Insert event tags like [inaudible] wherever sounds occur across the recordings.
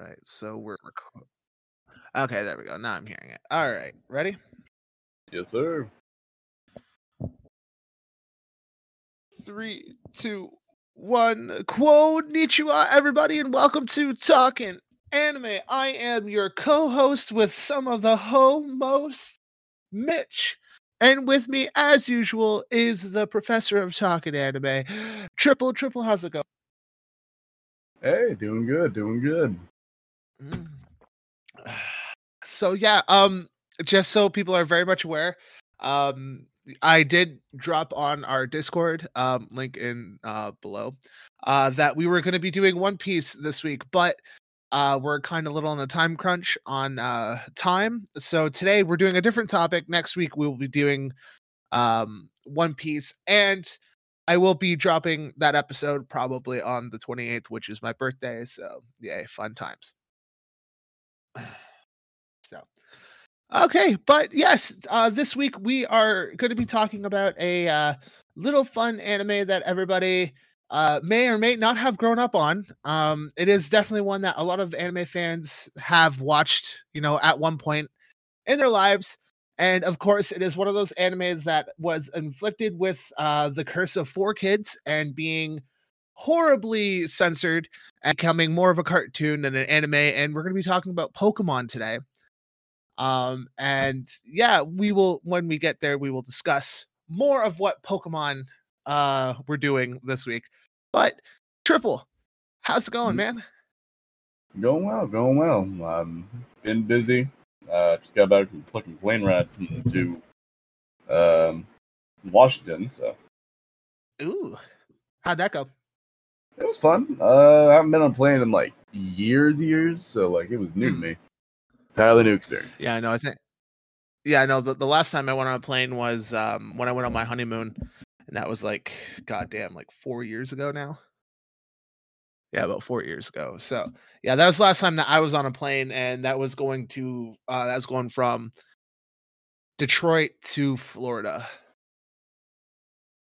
right. So we're okay. There we go. Now I'm hearing it. All right. Ready? Yes, sir. Three, two, one. Quo Nichiwa, everybody, and welcome to Talking Anime. I am your co-host with some of the ho-most, Mitch. And with me, as usual, is the professor of Talking Anime. Triple, triple, how's it going? Hey, doing good, doing good. Mm. [sighs] So yeah, um just so people are very much aware, um I did drop on our Discord um link in uh below uh that we were going to be doing One Piece this week, but uh we're kind of little on a time crunch on uh time. So today we're doing a different topic. Next week we will be doing um One Piece and I will be dropping that episode probably on the 28th, which is my birthday. So, yay, fun times. [sighs] So, okay, but yes, uh, this week we are going to be talking about a uh, little fun anime that everybody uh, may or may not have grown up on. Um, it is definitely one that a lot of anime fans have watched, you know, at one point in their lives. And of course, it is one of those animes that was inflicted with uh, the curse of four kids and being horribly censored and becoming more of a cartoon than an anime. And we're going to be talking about Pokemon today. Um, and yeah, we will when we get there, we will discuss more of what Pokemon uh we're doing this week. But Triple, how's it going, Mhm. man? Going well, going well. Um, been busy. Uh, just got back from fucking plane ride to um Washington, so Ooh, how'd that go? It was fun. Uh, I haven't been on a plane in like years, years, so like it was new to Hmm. me. Entirely new experience. Yeah, I know. I think. Yeah, I know. The, the last time I went on a plane was um when I went on my honeymoon, and that was like, goddamn, like four years ago now. Yeah, about four years ago. So yeah, that was the last time that I was on a plane, and that was going to uh that was going from Detroit to Florida.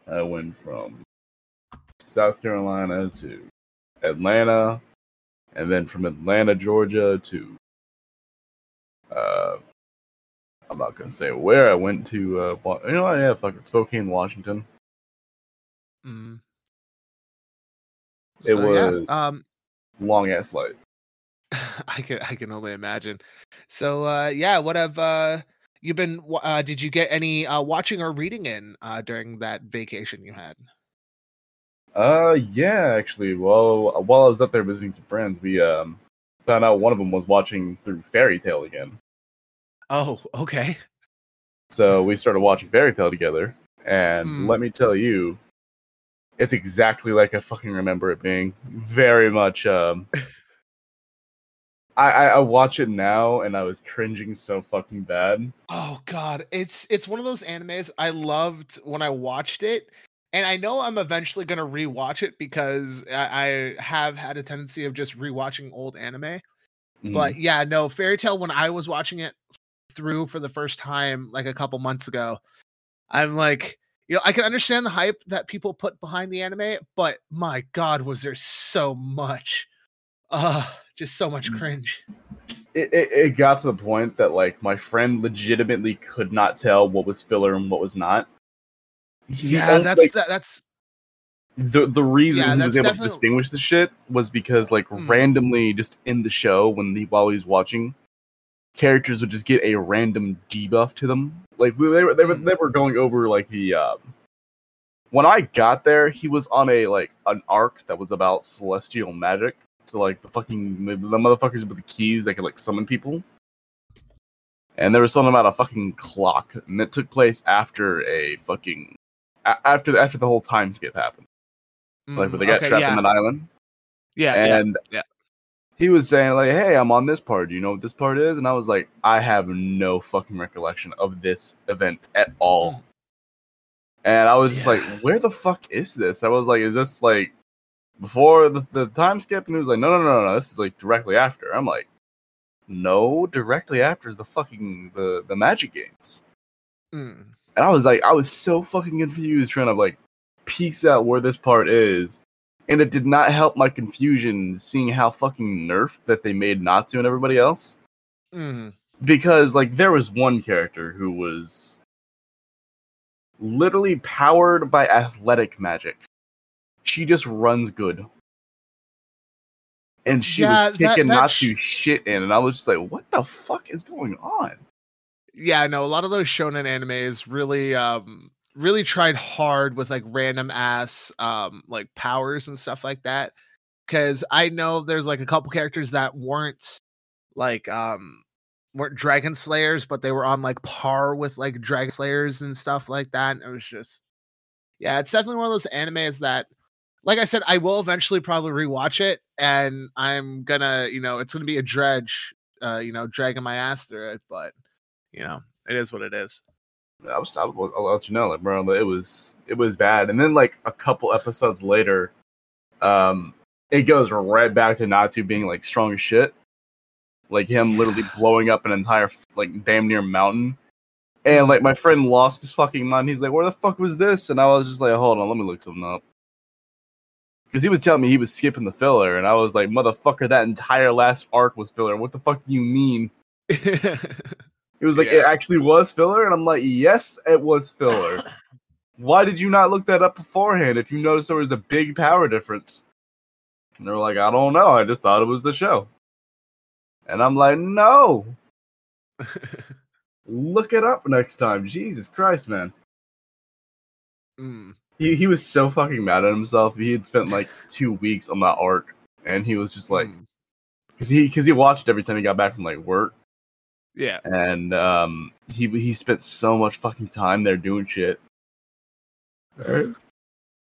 I went from South Carolina to Atlanta, and then from Atlanta, Georgia to uh, I'm not gonna say where I went to. Uh, you know, I have fuck it, Spokane, Washington. Mm. It So, yeah, was- um Long ass flight. [laughs] I can I can only imagine. So uh yeah, what have uh you been uh did you get any uh watching or reading in uh during that vacation you had? Uh, yeah, actually, well, while I was up there visiting some friends, we um found out one of them was watching through Fairy Tail again. Oh, okay. So we started watching Fairy Tail together, and Hmm. let me tell you, it's exactly like I fucking remember it being. Very much. Um, I, I I watch it now, and I was cringing so fucking bad. Oh god, it's it's one of those animes I loved when I watched it. And I know I'm eventually gonna rewatch it because I, I have had a tendency of just rewatching old anime. Mhm. But yeah, no, Fairy Tail when I was watching it through for the first time like a couple months ago, I'm like, you know, I can understand the hype that people put behind the anime, but my god, was there so much uh just so much Mm. cringe. it, it it got to the point that like my friend legitimately could not tell what was filler and what was not. Yeah, that's like, that, that's the the reason Yeah, he was able to distinguish the shit was because like Mm. randomly just in the show when he while he was watching characters would just get a random debuff to them like they were they were, Mm. they were going over like the um when i got there he was on a like an arc that was about celestial magic so like the fucking the motherfuckers with the keys that could like summon people and there was something about a fucking clock and it took place after a fucking after after the whole time skip happened like Mm, where they got okay, trapped yeah, in an island. yeah, yeah, And yeah. he was saying like, "Hey, I'm on this part. Do you know what this part is?" And I was like, "I have no fucking recollection of this event at all." And I was just like, "Where the fuck is this?" I was like, "Is this like before the, the time skip?" And he was like, "No, no, no, no. This is like directly after." I'm like, "No, directly after is the fucking the the magic games." Mm. And I was like, I was so fucking confused trying to like piece out where this part is. And it did not help my confusion seeing how fucking nerfed that they made Natsu and everybody else. Mm. Because like there was one character who was literally powered by athletic magic. She just runs good. And she Yeah, was kicking that Natsu shit in, and I was just like, what the fuck is going on? Yeah, no, a lot of those shonen animes really um really tried hard with like random ass um like powers and stuff like that. Cause I know there's like a couple characters that weren't like um weren't dragon slayers, but they were on like par with like dragon slayers and stuff like that. And it was just yeah, it's definitely one of those animes that like I said, I will eventually probably rewatch it and I'm gonna, you know, it's gonna be a dredge, uh, you know, dragging my ass through it, but you know, it is what it is. I was, I will, I'll let you know, like, bro, it was, it was bad. And then, like, a couple episodes later, um, it goes right back to Natsu being like strong as shit, like him literally blowing up an entire like damn near mountain. And like my friend lost his fucking mind. He's like, "Where the fuck was this?" And I was just like, "Hold on, let me look something up." Because he was telling me he was skipping the filler, and I was like, "Motherfucker, that entire last arc was filler. What the fuck do you mean?" [laughs] He was like, Yeah. "It actually was filler," and I'm like, "Yes, it was filler." [laughs] Why did you not look that up beforehand if you noticed there was a big power difference? And they're like, I don't know. I just thought it was the show. And I'm like, no, [laughs] look it up next time. Jesus Christ, man. Mm. He he was so fucking mad at himself. He had spent like two weeks on that arc, and he was just like, Mm. because he because he watched every time he got back from like work, yeah. and um he he spent so much fucking time there doing shit.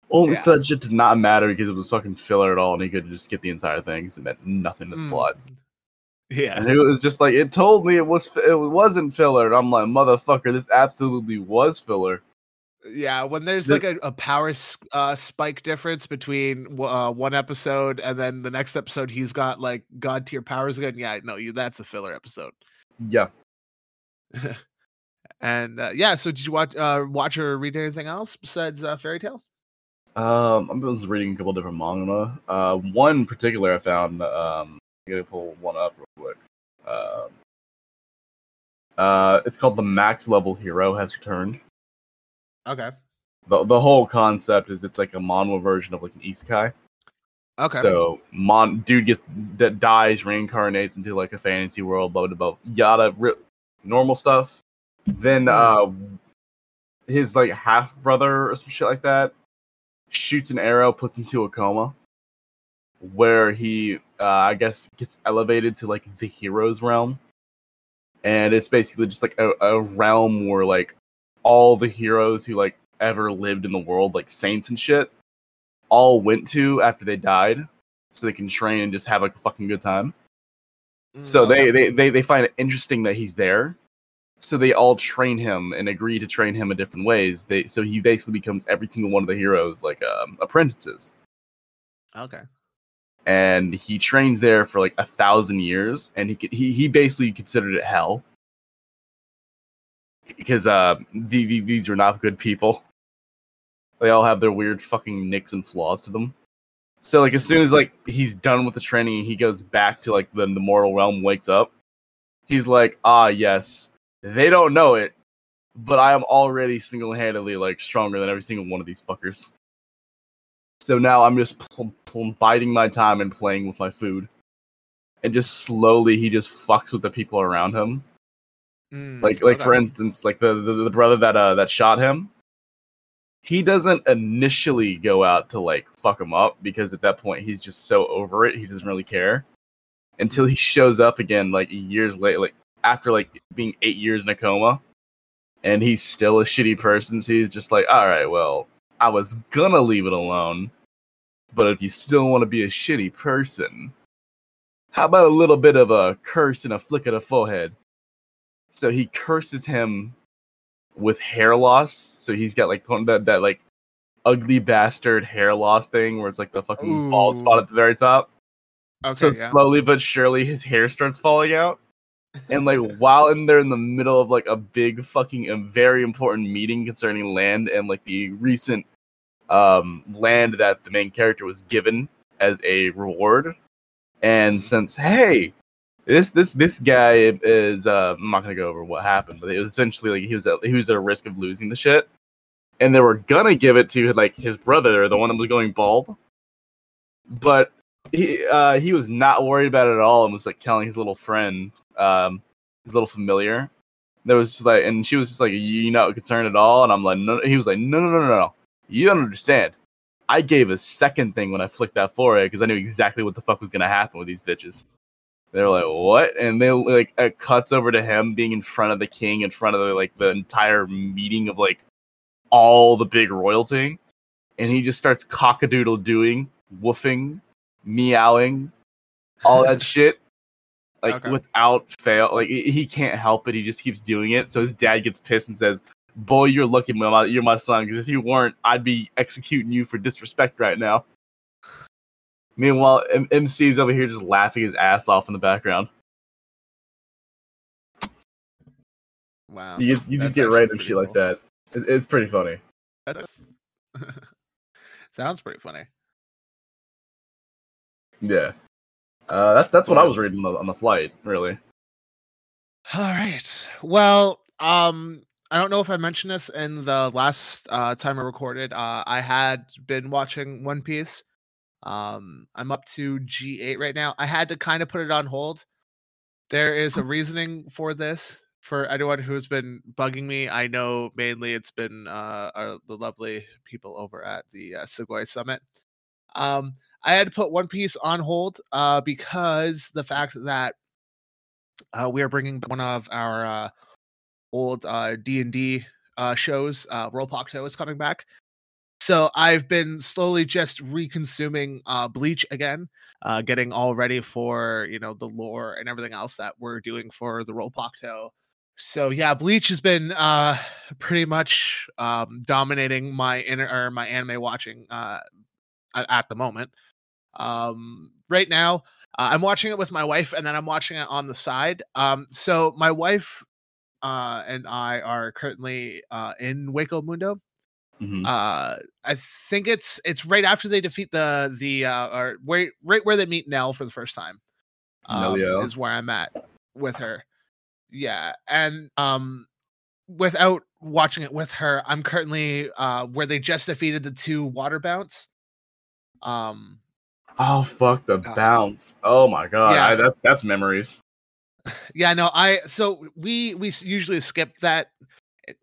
Only Yeah. for that shit to not matter because it was fucking filler at all, and he could just get the entire thing because it meant nothing to the Mm. plot. Yeah. And it was just like it told me it was it wasn't filler, and I'm like, motherfucker, this absolutely was filler. Yeah, when there's like a, a power uh, spike difference between uh, one episode and then the next episode, he's got like god tier powers again. Yeah, no, you that's a filler episode. Yeah, [laughs] And uh, yeah, so did you watch uh, watch or read anything else besides uh, Fairy Tail? um, I was reading a couple different manga. Uh, one particular I found. Um, I'm gonna pull one up real quick. Um, uh, it's called the Max Level Hero has returned. Okay. the the whole concept is it's like a manhwa version of like an isekai. Okay. So mon dude gets that dies, reincarnates into like a fantasy world, blah blah blah, yada, normal stuff. Then uh, his like half brother or some shit like that shoots an arrow, puts him to a coma, where he uh, I guess gets elevated to like the heroes realm, and it's basically just like a, a realm where like all the heroes who like ever lived in the world, like saints and shit, all went to after they died, so they can train and just have like a fucking good time. Mm, So they, they they they find it interesting that he's there. So they all train him and agree to train him in different ways. They so he basically becomes every single one of the heroes like um, apprentices, okay. and he trains there for like a thousand years. And he he he basically considered it hell because uh the, the, these are not good people. They all have their weird fucking nicks and flaws to them. So like as soon as like he's done with the training, he goes back to like the, the mortal realm, wakes up. He's like, ah yes, they don't know it, but I am already single handedly like stronger than every single one of these fuckers. So now I'm just pl- pl- biding my time and playing with my food, and just slowly he just fucks with the people around him. Mm, Like like okay. for instance, like the, the the brother that uh that shot him. He doesn't initially go out to like fuck him up because at that point he's just so over it he doesn't really care. Until he shows up again like years later, like after like being eight years in a coma, and he's still a shitty person. So he's just like, all right, well, I was gonna leave it alone, but if you still want to be a shitty person, how about a little bit of a curse and a flick of the forehead? So he curses him with hair loss. So he's got like that that like ugly bastard hair loss thing where it's like the fucking bald spot at the very top. Okay. so yeah. slowly but surely his hair starts falling out. And like [laughs] while in there in the middle of like a big fucking and very important meeting concerning land and like the recent um, land that the main character was given as a reward. And since hey, this this this guy is uh, I'm not gonna go over what happened, but it was essentially like he was at, he was at risk of losing the shit, and they were gonna give it to like his brother, the one that was going bald, but he uh, he was not worried about it at all and was like telling his little friend, um, his little familiar. There was just like, and she was just like, "You not concerned at all?" And I'm like, "No." He was like, "No, no, no, no, no. You don't understand. I gave a second thing when I flicked that forehead because I knew exactly what the fuck was gonna happen with these bitches." They're like, "What?" And they like it cuts over to him being in front of the king, in front of the, like the entire meeting of like all the big royalty, and he just starts cockadoodle doing, woofing, meowing, all that [laughs] shit. Like Okay. without fail, like he can't help it. He just keeps doing it. So his dad gets pissed and says, "Boy, you're lucky, my you're my son. Because if you weren't, I'd be executing you for disrespect right now." Meanwhile, M- is over here just laughing his ass off in the background. Wow. You just, you just get random shit like that. It, it's pretty funny. That's [laughs] sounds pretty funny. Yeah. Uh, that's that's what I was reading on the, on the flight. Really. All right. Well, um, I don't know if I mentioned this in the last uh, time I recorded. Uh, I had been watching One Piece. Um, I'm up to G8 right now. I had to kind of put it on hold. There is a reasoning for this. For anyone who's been bugging me, I know mainly it's been uh, our, the lovely people over at the uh, Sugoi Summit. Um, I had to put One Piece on hold uh, because the fact that uh, we are bringing one of our uh, old uh, D&D uh, shows. Uh, Rollpocto is coming back. So I've been slowly just reconsuming uh, Bleach again, uh, getting all ready for you know the lore and everything else that we're doing for the Rollpocto. So yeah, Bleach has been uh, pretty much um, dominating my inner or my anime watching uh, at the moment. Um, right now, uh, I'm watching it with my wife, and then I'm watching it on the side. Um, so my wife uh, and I are currently uh, in Hueco Mundo. Mhm. Uh, I think it's it's right after they defeat the the uh, or right right where they meet Nel for the first time. Um, is where I'm at with her. Yeah, and um, without watching it with her, I'm currently uh where they just defeated the two water Bounts. Um, Oh fuck the God. Bounts! Oh my god, Yeah. I, that, that's memories. [sighs] yeah no i so we we usually skip that uh,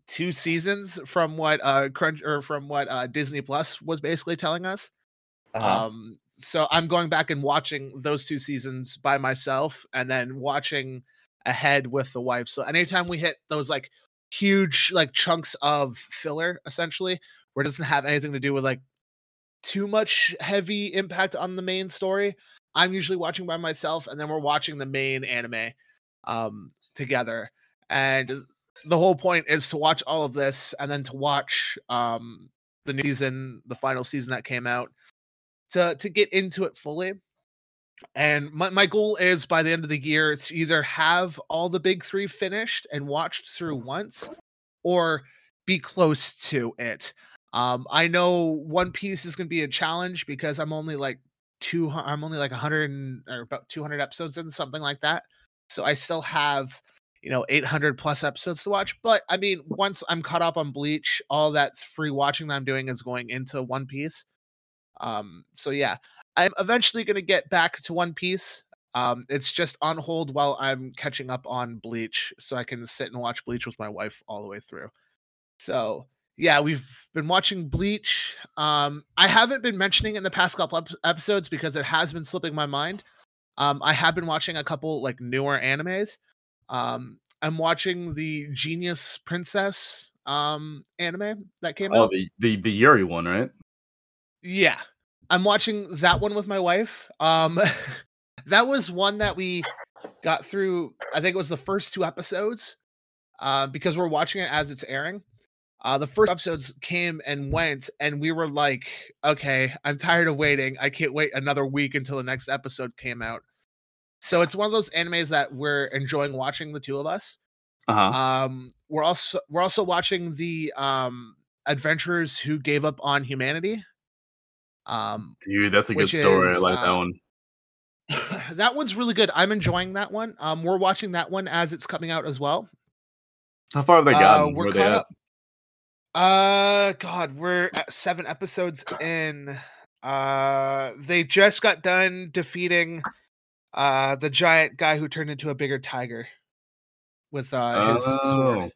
two seasons from what uh crunch or from what uh disney plus was basically telling us. Uh-huh. um so i'm going back and watching those two seasons by myself and then watching ahead with the wife. So anytime we hit those like huge like chunks of filler essentially where it doesn't have anything to do with like too much heavy impact on the main story i'm usually watching by myself and then we're watching the main anime um together. And the whole point is to watch all of this and then to watch um the new season the final season that came out to to get into it fully. And my, my goal is by the end of the year to either have all the big three finished and watched through once or be close to it. Um i know one piece is going to be a challenge because i'm only like two i'm only like 100 or about 200 episodes in something like that. So i still have you know 800 plus episodes to watch but i mean once i'm caught up on bleach all that's free watching that i'm doing is going into one piece. Um so yeah i'm eventually going to get back to one piece. Um it's just on hold while i'm catching up on bleach so i can sit and watch bleach with my wife all the way through. So yeah we've been watching bleach. Um i haven't been mentioning in the past couple ep- episodes because it has been slipping my mind. Um i have been watching a couple like newer animes um i'm watching the genius princess um anime that came Oh, out the, the the Yuri one, right? yeah. I'm watching that one with my wife. Um [laughs] that was one that we got through I think it was the first two episodes uh because we're watching it as it's airing. Uh the first episodes came and went and we were like, okay, I'm tired of waiting. I can't wait another week until the next episode came out. So it's one of those animes that we're enjoying watching the two of us. Uh huh. Um, we're also we're also watching the um adventurers who gave up on humanity. Um, Dude, that's a good story. I is, like that uh, one. [laughs] that one's really good. I'm enjoying that one. Um, we're watching that one as it's coming out as well. How far have they Uh, gotten? we're Where they caught up. Uh, God, we're at seven episodes in. Uh, they just got done defeating uh the giant guy who turned into a bigger tiger with uh his sword. Oh,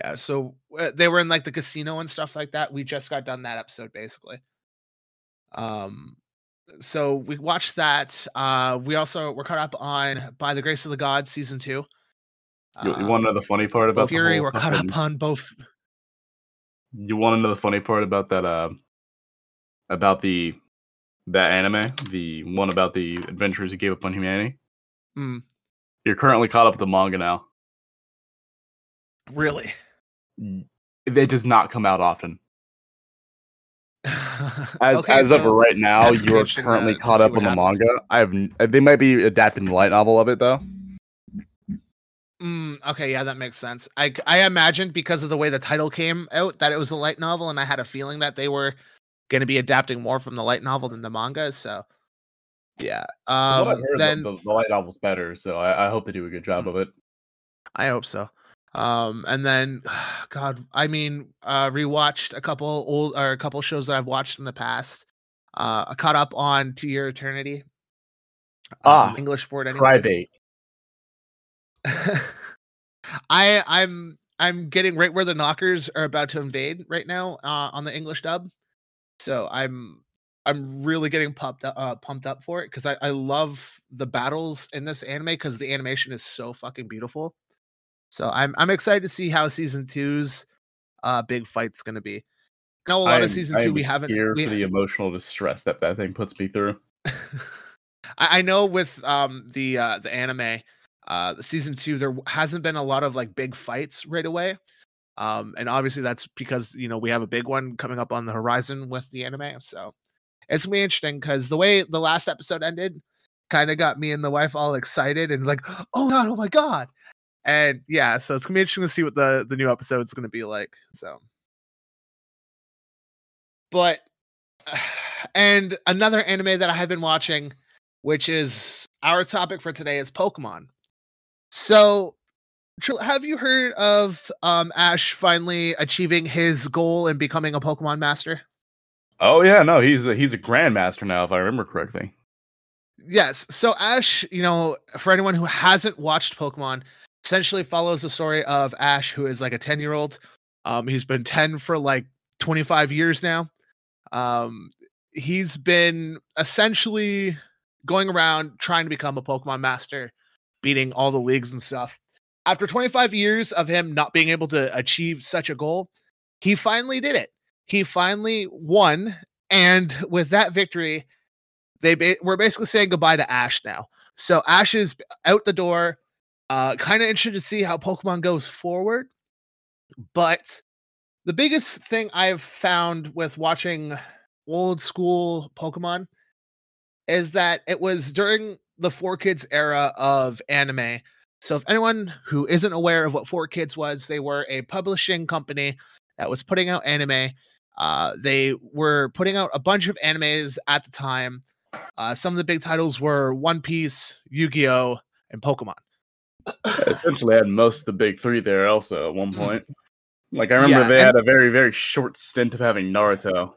Yeah, so uh, they were in like the casino and stuff like that. We just got done that episode basically. Um so we watched that. Uh we also were caught up on By the Grace of the Gods season 2. you, you Um, want to know the funny part about Fury, we're caught up on both You want to know the funny part about that? Uh, about the that anime, the one about the adventurers who gave up on humanity. Mm, You're currently caught up with the manga now. really. It does not come out often. [laughs] As Okay, as of right now, you are currently to caught see up on the happens. manga. I have they might be adapting the light novel of it though. Mm, okay, yeah, that makes sense. I I imagined because of the way the title came out that it was a light novel, and I had a feeling that they were going to be adapting more from the light novel than the manga. So, yeah. From what I've Um, the- then the, the light novel's better, so I, I hope they do a good job of it. I hope so. Um, and then, [sighs] God, I mean, uh, rewatched a couple old or a couple shows that I've watched in the past. Uh, I caught up on To Your Eternity. Ah, um, English for it. anyways. Crybait. [laughs] I I'm I'm getting right where the Nokkers are about to invade right now uh, on the English dub. So I'm I'm really getting pumped up, uh, pumped up for it because I, I love the battles in this anime because the animation is so fucking beautiful. So I'm I'm excited to see how season two's uh big fight's gonna be. I know a lot I of am- season two am we haven't here we, for the emotional distress that that thing puts me through. [laughs] I, I know with um the uh the anime uh the season two there hasn't been a lot of like big fights right away um and obviously that's because you know we have a big one coming up on the horizon with the anime so it's gonna be interesting because the way the last episode ended kind of got me and the wife all excited and like oh god oh my god and yeah so it's gonna be interesting to see what the the new episode's gonna be like so but [sighs] and another anime that I have been watching, which is our topic for today, is Pokemon. So, have you heard of um, Ash finally achieving his goal and becoming a Pokemon master? Oh yeah, no, he's a, he's a grandmaster now, if I remember correctly. Yes. So Ash, you know, for anyone who hasn't watched Pokemon, essentially follows the story of Ash, who is like a 10 year old. Um, he's been 10 for like 25 years now. Um, he's been essentially going around trying to become a Pokemon master, beating all the leagues and stuff. After 25 years of him not being able to achieve such a goal, he finally did it. He finally won. And with that victory, they ba- we're basically saying goodbye to Ash now. So Ash is out the door. Uh, kind of interested to see how Pokemon goes forward. But the biggest thing I've found with watching old school Pokemon is that it was during the Four Kids era of anime. So if anyone who isn't aware of what Four Kids was, they were a publishing company that was putting out anime. Uh, they were putting out a bunch of animes at the time. Uh, some of the big titles were One Piece, Yu Gi Oh, and Pokemon. Essentially, had most of the big three there also at one point. Like I remember, Yeah, they and- had a very very short stint of having Naruto.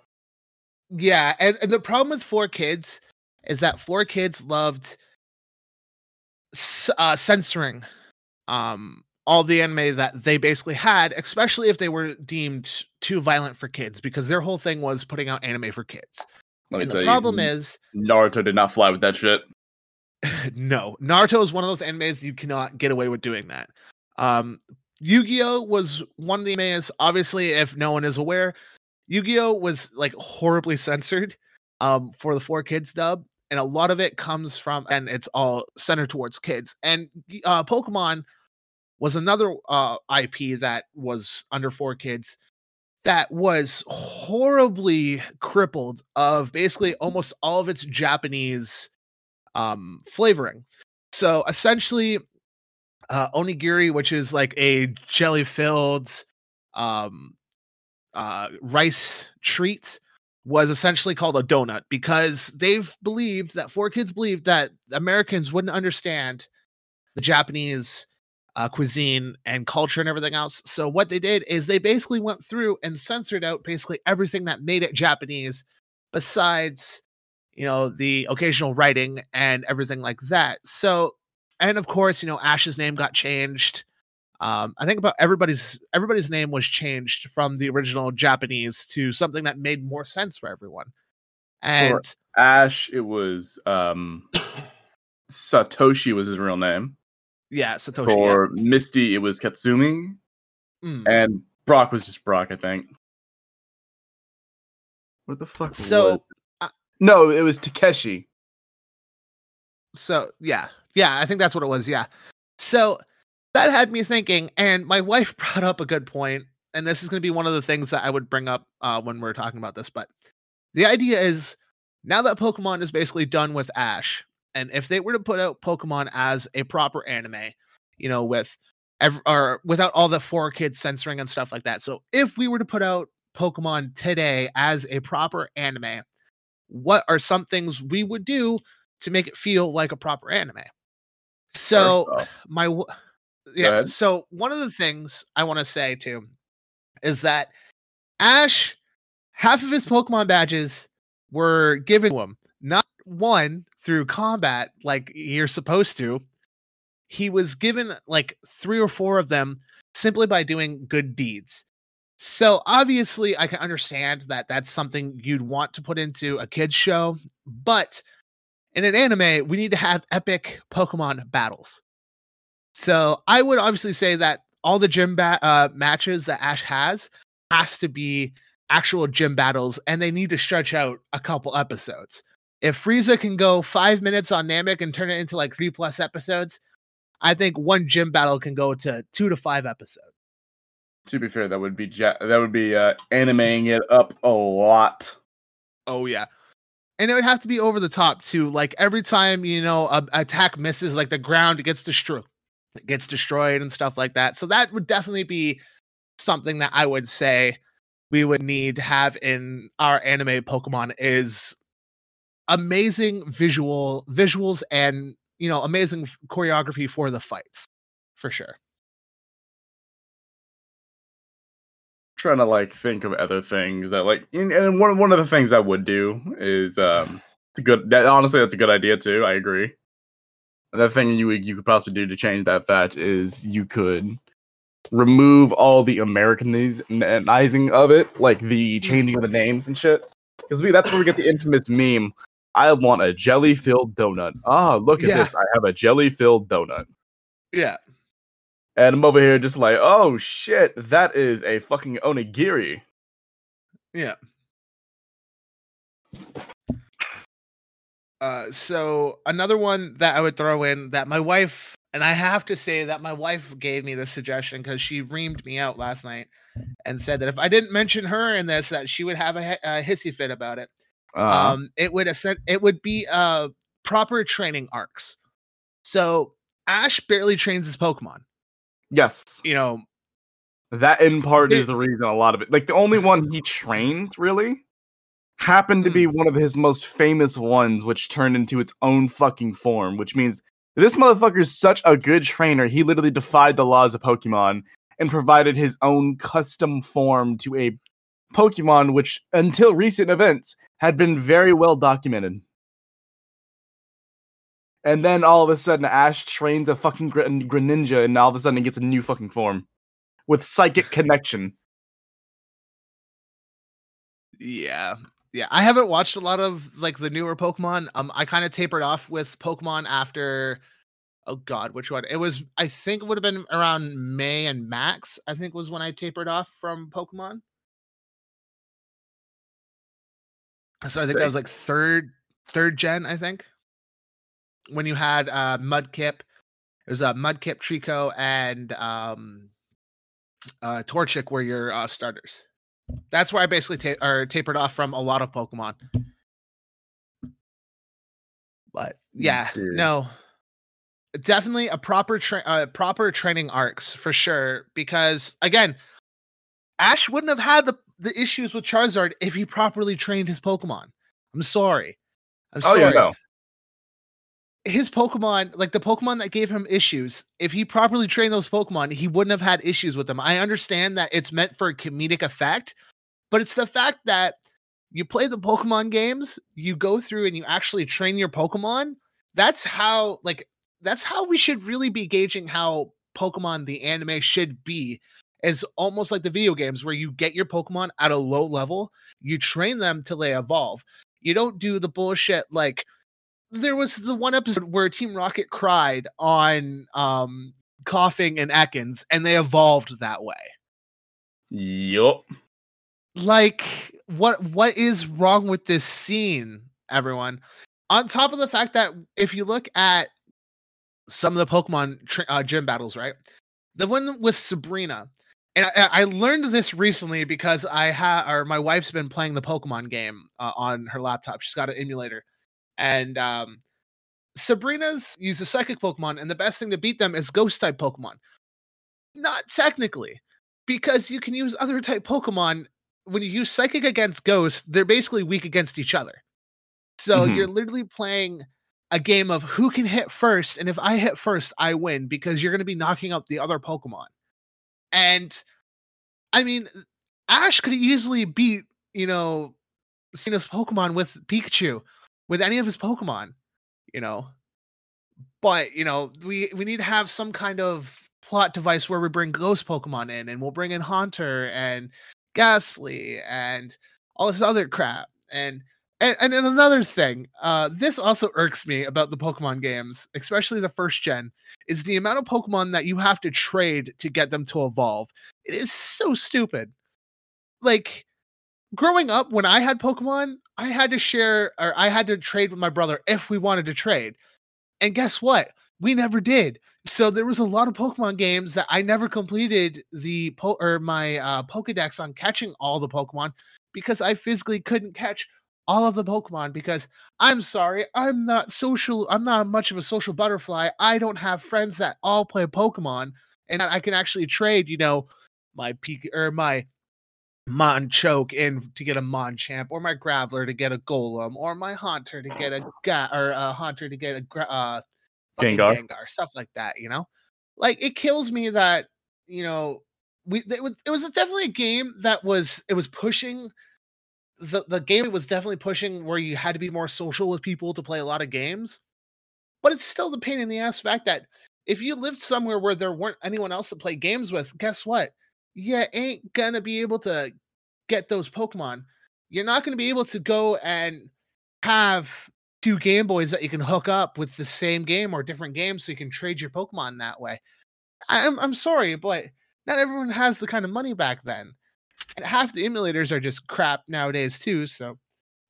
Yeah, and, and the problem with Four Kids is that Four Kids loved uh, censoring um, all the anime that they basically had, especially if they were deemed too violent for kids, because their whole thing was putting out anime for kids. Let me and tell the you, problem is, Naruto did not fly with that shit. [laughs] no, Naruto is one of those animes you cannot get away with doing that. Um, Yu-Gi-Oh was one of the animes. Obviously, if no one is aware, Yu-Gi-Oh was like horribly censored um, for the four kids dub, and a lot of it comes from, and it's all centered towards kids. And uh, Pokemon was another uh, IP that was under four kids that was horribly crippled of basically almost all of its Japanese um flavoring. So essentially uh onigiri which is like a jelly filled um uh, rice treat was essentially called a donut because they've believed that four kids believed that Americans wouldn't understand the Japanese uh, cuisine and culture and everything else. So what they did is they basically went through and censored out basically everything that made it Japanese, besides you know the occasional writing and everything like that. So and of course you know Ash's name got changed. Um, I think about everybody's everybody's name was changed from the original Japanese to something that made more sense for everyone. And For Ash, it was um Satoshi was his real name. yeah, Satoshi. yeah. For Misty, it was Katsumi, Mm. and Brock was just Brock, I think. What the fuck So, was? uh, no, it was Takeshi. So yeah, yeah, I think that's what it was. Yeah. So that had me thinking, and my wife [laughs] brought up a good point, and this is going to be one of the things that I would bring up uh, when we're talking about this. But the idea is now that Pokemon is basically done with Ash, and if they were to put out Pokemon as a proper anime, you know, with ev- or without all the four kids censoring and stuff like that. So if we were to put out Pokemon today as a proper anime, what are some things we would do to make it feel like a proper anime? So my yeah so one of the things i want to say too is that ash half of his pokemon badges were given to him not one through combat like you're supposed to. He was given like three or four of them simply by doing good deeds. So obviously i can understand that that's something you'd want to put into a kids show but in an anime we need to have epic pokemon battles so I would obviously say that all the gym ba- uh, matches that Ash has has to be actual gym battles, and they need to stretch out a couple episodes. If Frieza can go five minutes on Namek and turn it into like three plus episodes, I think one gym battle can go to two to five episodes. to be fair, that would be ja- that would be uh, animating it up a lot. Oh yeah. And it would have to be over the top too. Like every time you know a a attack misses, like the ground gets destroyed, it gets destroyed and stuff like that. So that would definitely be something that I would say we would need to have in our anime Pokemon is amazing visual visuals and you know amazing choreography for the fights for sure. trying to like think of other things that like and and one one of the things I would do is [sighs] um it's a good that honestly that's a good idea too. I agree. Another thing you would- you could possibly do to change that fact is you could remove all the Americanizing of it, like the changing of the names and shit. Because we that's where we get the infamous meme. I want a jelly filled donut. Ah, look at Yeah. this. I have a jelly filled donut. Yeah. And I'm over here just like, oh shit, that is a fucking onigiri. Yeah. Uh, so another one that I would throw in that my wife and I have to say that my wife gave me this suggestion because she reamed me out last night and said that if I didn't mention her in this, that she would have a, a hissy fit about it. Uh, Um, it would ascend, it would be uh proper training arcs. So Ash barely trains his Pokemon. yes, You know, that in part is the reason a lot of it. Like the only one he [laughs] trained really happened to be Hmm. one of his most famous ones, which turned into its own fucking form. Which means this motherfucker is such a good trainer. He literally defied the laws of Pokemon and provided his own custom form to a Pokemon, which until recent events had been very well documented. And then all of a sudden, Ash trains a fucking Gr- Greninja, and all of a sudden, he gets a new fucking form with psychic connection. Yeah. Yeah. I haven't watched a lot of like the newer Pokemon. Um I kind of tapered off with Pokemon after oh god, which one? It was I think it would have been around May and Max, I think was when I tapered off from Pokemon. So I think that was like third third gen, I think. When you had uh Mudkip, it was uh Mudkip, Treecko, and um uh Torchic were your uh starters. That's where I basically ta- or tapered off from a lot of Pokemon. But yeah, Dude. no, definitely a proper tra- uh, proper training arcs for sure. Because again, Ash wouldn't have had the, the issues with Charizard if he properly trained his Pokemon. I'm sorry. I'm Oh sorry. yeah, no. His Pokemon, like the Pokemon that gave him issues, if he properly trained those Pokemon, he wouldn't have had issues with them. I understand that it's meant for a comedic effect, but it's the fact that you play the Pokemon games, you go through and you actually train your Pokemon. That's how, like, that's how we should really be gauging how Pokemon the anime should be. Is almost like the video games where you get your Pokemon at a low level, you train them till they evolve. You don't do the bullshit like there was the one episode where Team Rocket cried on um Koffing and Ekans, and they evolved that way. Yup. Like, what what is wrong with this scene, everyone? On top of the fact that if you look at some of the Pokemon tra- uh, gym battles, right? The one with Sabrina, and I, I learned this recently because I have, or my wife's been playing the Pokemon game uh, on her laptop. She's got an emulator, and um, Sabrina's use a psychic Pokemon, and the best thing to beat them is Ghost type Pokemon. Not technically, because you can use other type Pokemon. When you use Psychic against Ghost, they're basically weak against each other. So Mhm. you're literally playing a game of who can hit first, and if I hit first, I win because you're going to be knocking out the other Pokemon. And I mean, Ash could easily beat, you know, Cena's Pokemon with Pikachu, with any of his Pokemon, you know. But you know, we we need to have some kind of plot device where we bring Ghost Pokemon in, and we'll bring in Haunter and Gastly and all this other crap. And and, and another thing, uh, this also irks me about the Pokemon games, especially the first gen, is the amount of Pokemon that you have to trade to get them to evolve. It is so stupid. Like growing up, when I had Pokemon, I had to share or I had to trade with my brother if we wanted to trade. And guess what? We never did. So there was a lot of Pokemon games that I never completed the po- or my uh, Pokedex on catching all the Pokemon because I physically couldn't catch all of the Pokemon because I'm sorry, I'm not social. I'm not much of a social butterfly. I don't have friends that all play Pokemon and I can actually trade. You know, my peak or my Machoke in to get a Machamp, or my Graveler to get a Golem, or my Haunter to get a ga- or a Haunter to get a gra- uh, Gengar. Gengar, stuff like that. You know, like it kills me that you know we it was, it was definitely a game that was it was pushing the the game was definitely pushing where you had to be more social with people to play a lot of games, but it's still the pain in the ass fact that if you lived somewhere where there weren't anyone else to play games with, guess what? You ain't gonna be able to get those Pokemon. You're not gonna be able to go and have two Game Boys that you can hook up with the same game or different games so you can trade your Pokemon that way. I'm I'm sorry, but not everyone has the kind of money back then. And half the emulators are just crap nowadays too. So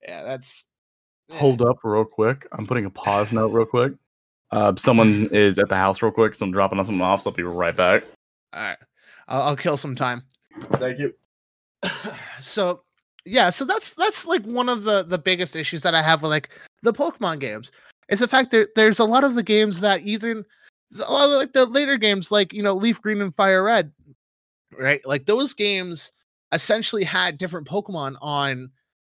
yeah, that's eh. Hold up real quick. I'm putting a pause note real quick. Uh, someone is at the house real quick, so I'm dropping on something off, so I'll be right back. All right, I'll, I'll kill some time. Thank you. [sighs] so yeah, so that's that's like one of the the biggest issues that I have with like the Pokemon games is the fact that there's a lot of the games that even a lot of like the later games like you know Leaf Green and Fire Red, right? Like those games essentially had different Pokemon on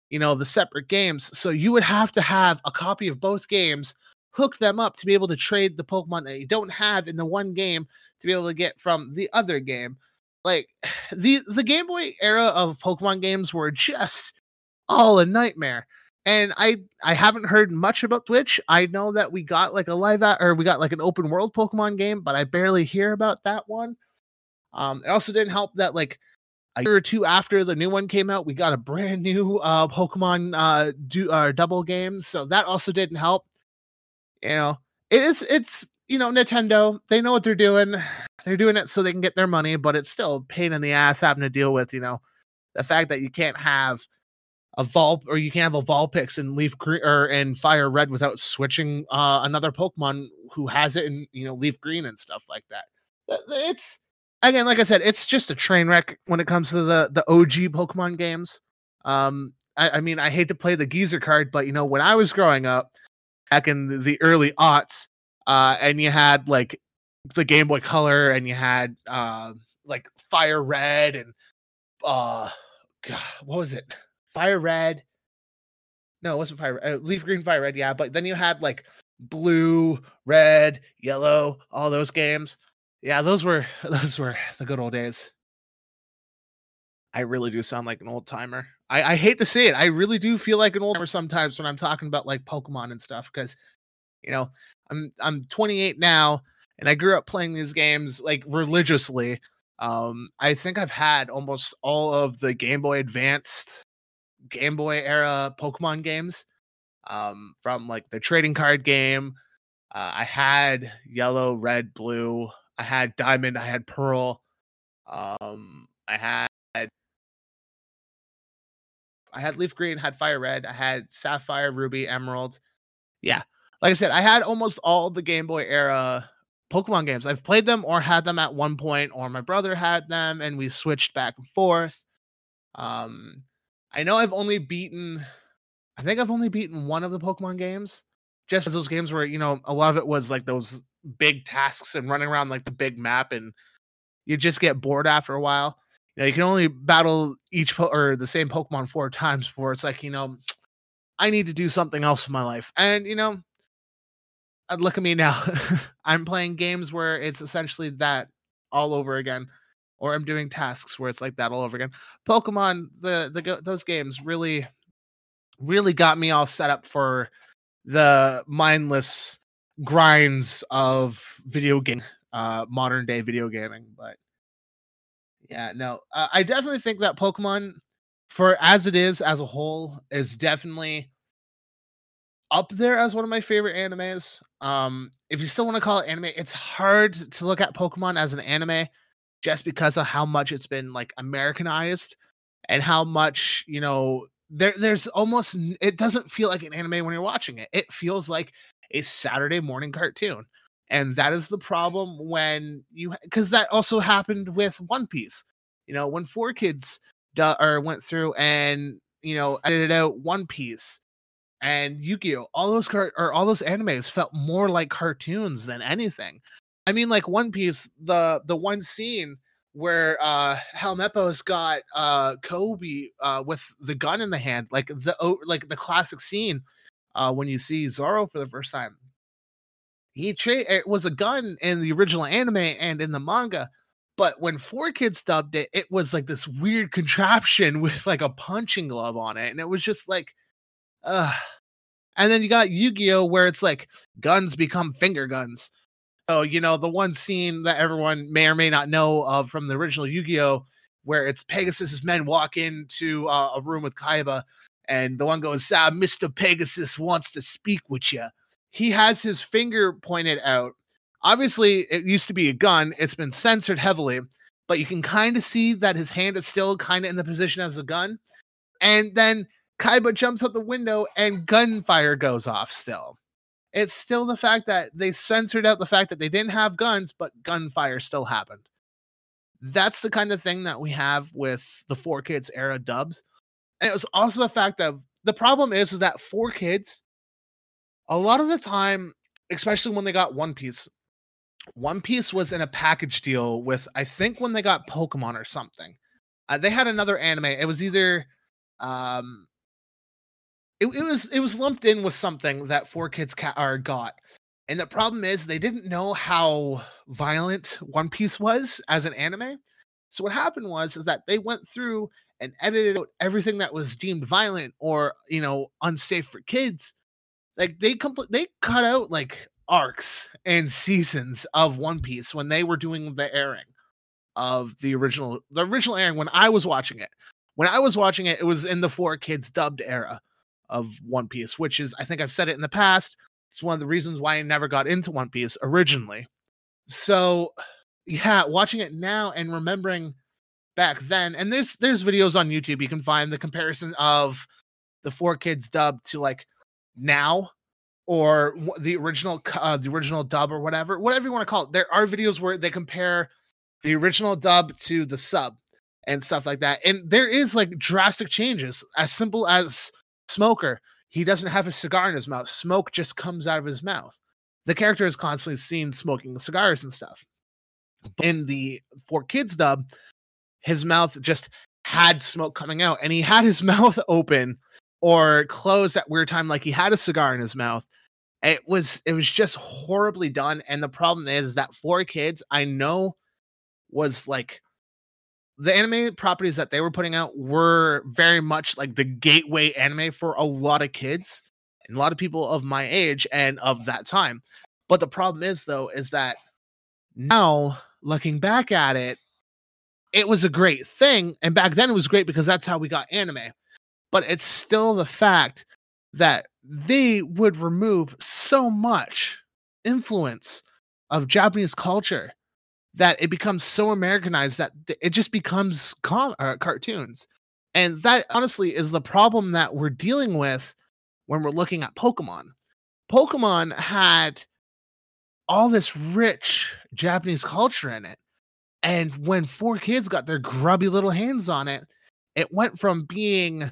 you know the separate games, so you would have to have a copy of both games, hook them up to be able to trade the Pokemon that you don't have in the one game to be able to get from the other game like [sighs] the the Game Boy era of Pokemon games were just all a nightmare. And I I haven't heard much about Switch. I know that we got like a live at, or we got like an open world Pokemon game, but I barely hear about that one. Um, it also didn't help that like a year or two after the new one came out, we got a brand new uh Pokemon uh do uh double game, so that also didn't help. You know, it's it's you know Nintendo. They know what they're doing. They're doing it so they can get their money, but it's still pain in the ass having to deal with you know the fact that you can't have a Vol or you can't have a Vulpix and Leaf Green or and Fire Red without switching uh another Pokemon who has it in you know Leaf Green and stuff like that. Th- th- It's again, like I said, it's just a train wreck when it comes to the the OG Pokemon games. Um, I, I mean, I hate to play the geezer card, but you know, when I was growing up back in the, early aughts, uh, and you had like the Game Boy Color, and you had uh, like Fire Red and uh God, what was it? Fire red. No, it wasn't fire uh, leaf green, fire red, yeah. But then you had like blue, red, yellow, all those games. Yeah, those were [laughs] those were the good old days. I really do sound like an old timer. I, I hate to say it. I really do feel like an old timer sometimes when I'm talking about like Pokemon and stuff because you know I'm I'm 28 now and I grew up playing these games like religiously. Um, I think I've had almost all of the Game Boy Advanced, Game Boy era Pokemon games, um, from like the trading card game. Uh, I had yellow, red, blue. I had diamond. I had pearl. Um, I had I had leaf green, had fire red, I had sapphire, ruby, emerald. Yeah, like I said, I had almost all the Game Boy era Pokemon games. I've played them or had them at one point, or my brother had them, and we switched back and forth. Um, I know I've only beaten, I think I've only beaten one of the Pokemon games, just as those games were, you know, a lot of it was like those big tasks and running around like the big map, and you just get bored after a while. You know, you can only battle each po- or the same Pokemon four times before it's like, you know, I need to do something else in my life, and you know, uh, look at me now. [laughs] I'm playing games where it's essentially that all over again, or I'm doing tasks where it's like that all over again. Pokemon, the the those games really, really got me all set up for the mindless grinds of video game, uh, modern day video gaming. But yeah, no, uh, I definitely think that Pokemon, for as it is as a whole, is definitely up there as one of my favorite animes. Um, if you still want to call it anime, it's hard to look at Pokemon as an anime just because of how much it's been like Americanized and how much, you know, there there's almost it doesn't feel like an anime when you're watching it. It feels like a Saturday morning cartoon. And that is the problem when you because that also happened with One Piece. You know, when 4Kids do, or went through and you know edited out One Piece and Yu-Gi-Oh, all those car or all those animes felt more like cartoons than anything. I mean, like One Piece, the the one scene where uh Helmeppo's got uh Koby uh with the gun in the hand, like the like the classic scene uh when you see Zoro for the first time. He it was a gun in the original anime and in the manga, but when 4Kids dubbed it, it was like this weird contraption [laughs] with like a punching glove on it, and it was just like uh, and then you got Yu-Gi-Oh where it's like guns become finger guns. So, you know, the one scene that everyone may or may not know of from the original Yu-Gi-Oh where it's Pegasus's men walk into uh, a room with Kaiba and the one goes, ah, Mr. Pegasus wants to speak with you. He has his finger pointed out. Obviously, it used to be a gun. It's been censored heavily, but you can kind of see that his hand is still kind of in the position as a gun. And then Kaiba jumps out the window and gunfire goes off still. It's still the fact that they censored out the fact that they didn't have guns, but gunfire still happened. That's the kind of thing that we have with the 4Kids era dubs. And it was also the fact that the problem is, is that 4Kids, a lot of the time, especially when they got One Piece, One Piece was in a package deal with, I think, when they got Pokemon or something. Uh, they had another anime. It was either um it, it was it was lumped in with something that 4Kids ca- are got and the problem is they didn't know how violent one piece was as an anime so what happened was is that they went through and edited out everything that was deemed violent or you know unsafe for kids like they they cut out like arcs and seasons of one piece when they were doing the airing of the original the original airing when i was watching it when i was watching it it was in the 4Kids dubbed era of One Piece, which is, I think I've said it in the past. It's one of the reasons why I never got into One Piece originally. So, yeah, watching it now and remembering back then, and there's there's videos on YouTube you can find the comparison of the 4Kids dub to like now or the original uh, the original dub or whatever whatever you want to call it there are videos where they compare the original dub to the sub and stuff like that and there is like drastic changes as simple as Smoker, he doesn't have a cigar in his mouth. Smoke just comes out of his mouth. The character is constantly seen smoking cigars and stuff. In the 4Kids dub, his mouth just had smoke coming out and he had his [laughs] mouth open or closed at weird time like he had a cigar in his mouth it was it was just horribly done and the problem is, that 4Kids i know was like the anime properties that they were putting out were very much like the gateway anime for a lot of kids and a lot of people of my age and of that time. But the problem is though is that now looking back at it it was a great thing and back then it was great because that's how we got anime. But it's still the fact that they would remove so much influence of Japanese culture that it becomes so Americanized that it just becomes com- uh, cartoons. And that honestly is the problem that we're dealing with when we're looking at Pokemon. Pokemon had all this rich Japanese culture in it. And when 4Kids got their grubby little hands on it, it went from being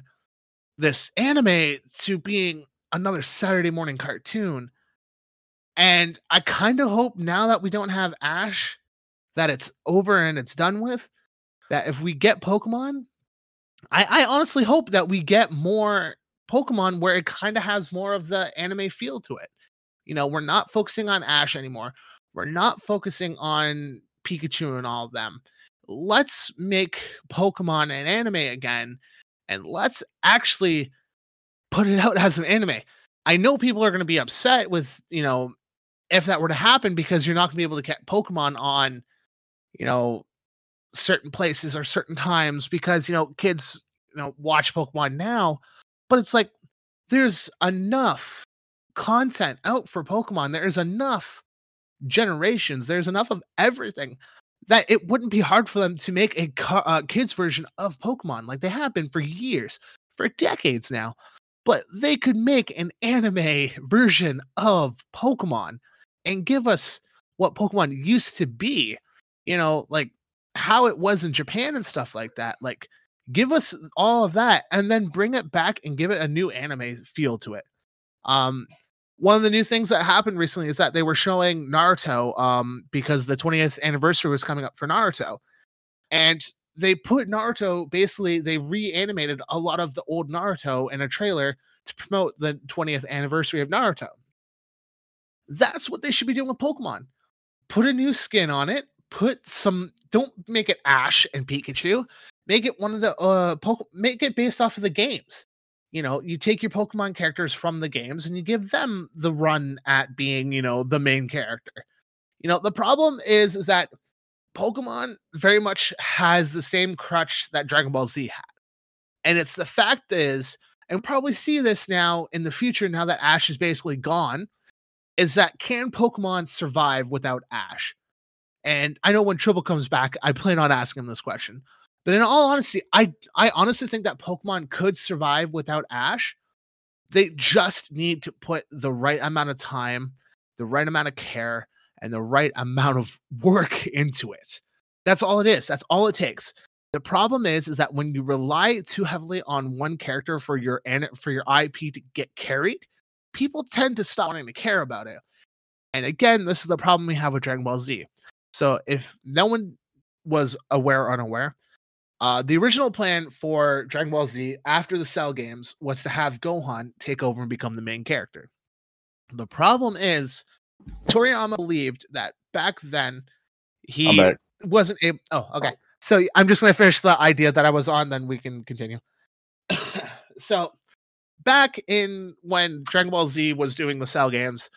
this anime to being another Saturday morning cartoon. And I kind of hope now that we don't have Ash that it's over and it's done with. That if we get Pokemon, I, I honestly hope that we get more Pokemon where it kind of has more of the anime feel to it. You know, we're not focusing on Ash anymore. We're not focusing on Pikachu and all of them. Let's make Pokemon an anime again and let's actually put it out [laughs] as an anime. I know people are going to be upset with, you know, if that were to happen because you're not going to be able to get Pokemon on, you know, certain places or certain times because, you know, kids, you know, watch Pokemon now. But it's like there's enough content out for Pokemon. There's enough generations. There's enough of everything that it wouldn't be hard for them to make a uh, kids version of Pokemon like they have been for years, for decades now. But they could make an anime version of Pokemon and give us what Pokemon used to be, you know, like how it was in Japan and stuff like that. Like, give us all of that and then bring it back and give it a new anime feel to it. Um, one of the new things that happened recently is that they were showing Naruto um, because the 20th anniversary was coming up for Naruto. And they put Naruto basically, they reanimated a lot of the old Naruto in a trailer to promote the 20th anniversary of Naruto. That's what they should be doing with Pokemon. Put a new skin on it, put some, don't make it Ash and Pikachu, make it one of the, uh, Poke, make it based off of the games you know, you take your Pokemon characters from the games and you give them the run at being, you know, the main character. You know, the problem is is that Pokemon very much has the same crutch that Dragon Ball Z had. And it's the fact is, and probably see this now in the future now that Ash is basically gone, is that can Pokemon survive without Ash? And I know when Triple comes back, I plan on asking him this question. But in all honesty, I I honestly think that Pokemon could survive without Ash. They just need to put the right amount of time, the right amount of care, and the right amount of [laughs] work into it. That's all it is. That's all it takes. The problem is, is that when you rely too heavily on one character for your for your IP to get carried, people tend to stop wanting to care about it. And again, this is the problem we have with Dragon Ball Z. So if no one was aware or unaware, uh, the original plan for Dragon Ball Z after the Cell games was to have Gohan take over and become the main character. The problem is, Toriyama believed that back then he wasn't able. Oh, okay. So I'm just going to finish the idea that I was on, then we can continue. [coughs] so back in when Dragon Ball Z was doing the Cell games,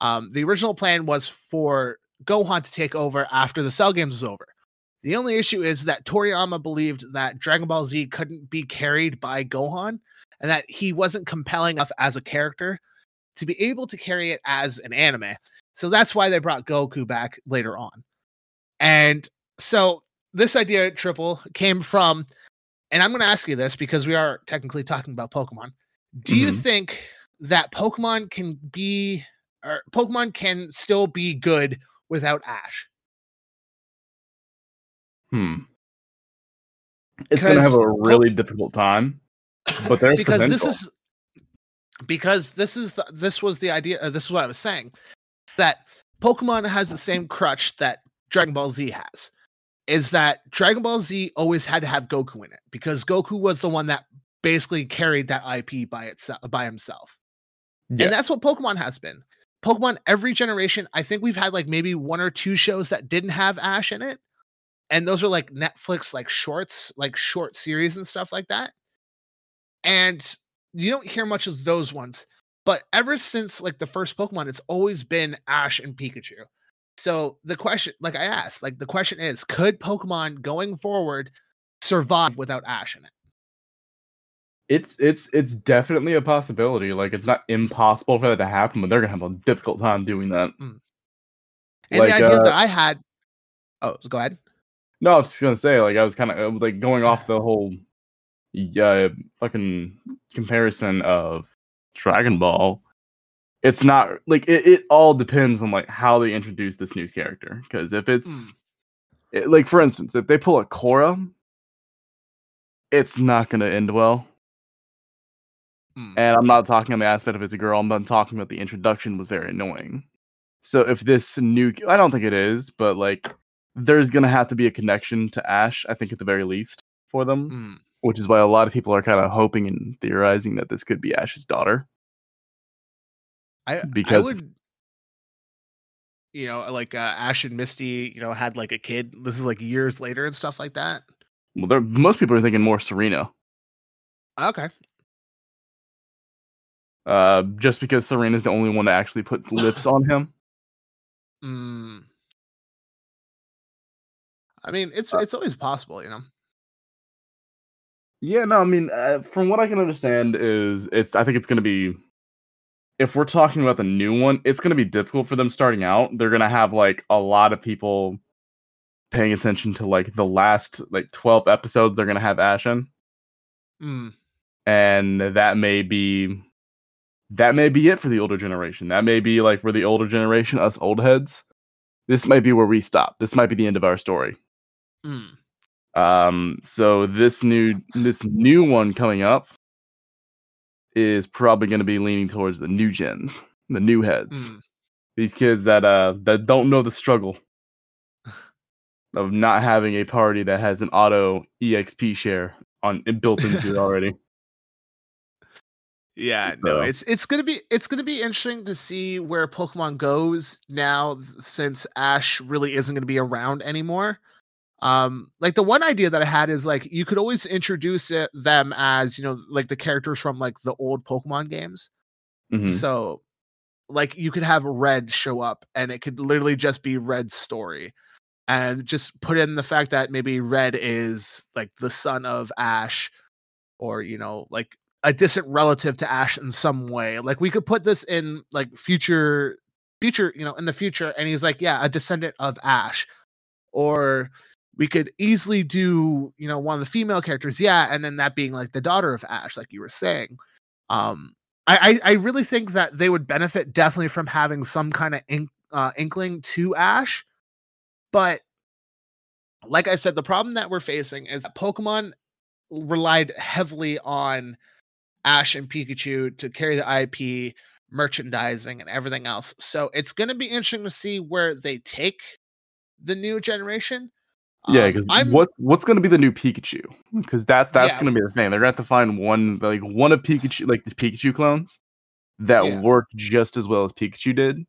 um, the original plan was for Gohan to take over after the Cell games was over. The only issue is that Toriyama believed that Dragon Ball Z couldn't be carried by Gohan and that he wasn't compelling enough as a character to be able to carry it as an anime. So that's why they brought Goku back later on. And so this idea, Triple, came from, and I'm going to ask you this because we are technically talking about Pokemon. Do mm-hmm. you think that Pokemon can be, or Pokemon can still be good without Ash? Hmm. It's going to have a really po- difficult time, but there's because potential. this is because this is the, this was the idea. Uh, this is what I was saying that Pokemon has the same crutch that Dragon Ball Z has. is that Dragon Ball Z always had to have Goku in it because Goku was the one that basically carried that IP by itself by himself. Yeah. And that's what Pokemon has been. Pokemon every generation, I think we've had like maybe one or two shows that didn't have Ash in it. And those are like Netflix like shorts, like short series and stuff like that. And you don't hear much of those ones. But ever since like the first Pokemon, it's always been Ash and Pikachu. So the question, like I asked, like the question is, could Pokemon going forward survive without Ash in it? it's it's it's definitely a possibility. Like it's not impossible for that to happen, but they're gonna have a difficult time doing that. And Like, the idea uh, that I had, oh, go ahead. No, I was just gonna say, like I was kind of like going off the whole, uh, fucking comparison of Dragon Ball. It's not like it, it all depends on like how they introduce this new character. Because if it's Mm. it- like, for instance, if they pull a Korra, it's not gonna end well. Mm. And I'm not talking on the aspect of it's a girl. I'm talking about the introduction was very annoying. So if this new, I don't think it is, but like there's gonna have to be a connection to Ash. I think at the very least for them, Mm. Which is why a lot of people are kind of hoping and theorizing that this could be Ash's daughter. I I because- would, you know, like uh, Ash and Misty, you know, had like a kid. This is like years later and stuff like that. Well, most people are thinking more Serena, Okay, uh, just because Serena's the only one to actually put [laughs] lips on him. mm. I mean, it's Uh, it's always possible, you know. Yeah, no, I mean, uh, from what I can understand, is it's. I think it's going to be. If we're talking about the new one, it's going to be difficult for them starting out. They're going to have like a lot of people paying attention to like the last like twelve episodes. They're going to have Ashen, Mm. and that may be that may be it for the older generation. That may be like for the older generation, us old heads. This might be where we stop. This might be the end of our story. Mm. Um, so this new this new one coming up is probably going to be leaning towards the new gens, the new heads. Mm. These kids that uh that don't know the struggle [laughs] of not having a party that has an auto exp share on it built into it already. Yeah, no, So- it's it's gonna be it's gonna be interesting to see where Pokemon goes now since Ash really isn't gonna be around anymore. Um, like the one idea that I had is like you could always introduce it, them as you know like the characters from like the old Pokemon games. Mhm. So, like you could have Red show up, and it could literally just be Red's story, and just put in the fact that maybe Red is like the son of Ash, or you know, like a distant relative to Ash in some way. Like we could put this in like future, future, you know, in the future, and he's like, yeah, a descendant of Ash, or we could easily do, you know, one of the female characters, yeah, and then that being like the daughter of Ash, like you were saying. Um, I, I I really think that they would benefit definitely from having some kind of ink, uh, inkling to Ash, but like I said, the problem that we're facing is that Pokemon relied heavily on Ash and Pikachu to carry the IP, merchandising, and everything else. So it's going to be interesting to see where they take the new generation. Yeah, Um, because I'm what what's going to be the new Pikachu? Because that's that's Yeah. going to be the thing. They're going to have to find one like one of Pikachu like the Pikachu clones that Yeah. worked just as well as Pikachu did.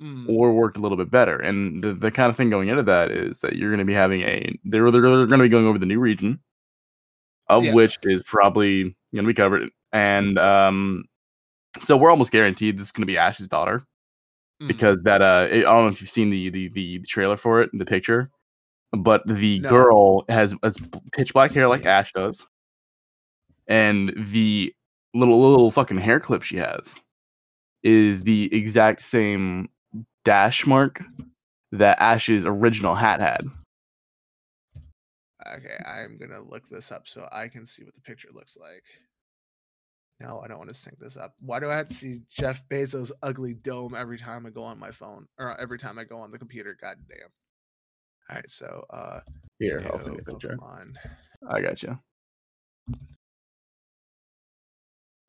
mm, or worked a little bit better. And the, the kind of thing going into that is that you're going to be having a they're they're, going to be going over the new region, of Yeah. which is probably going to be covered. And um, so we're almost guaranteed this is going to be Ash's daughter mm. because that uh, I don't know if you've seen the the the, trailer for it, the picture, but the No. girl has has pitch black hair like Ash does, and the little little fucking hair clip she has is the exact same dash mark that Ash's original hat had. Okay, I'm gonna look this up so I can see what the picture looks like. No, I don't want to sync this up. Why do I have to see Jeff Bezos' ugly dome every time I go on my phone or every time I go on the computer? God damn. All right, so uh, Here, I'll send you a picture. Pokemon. I got you.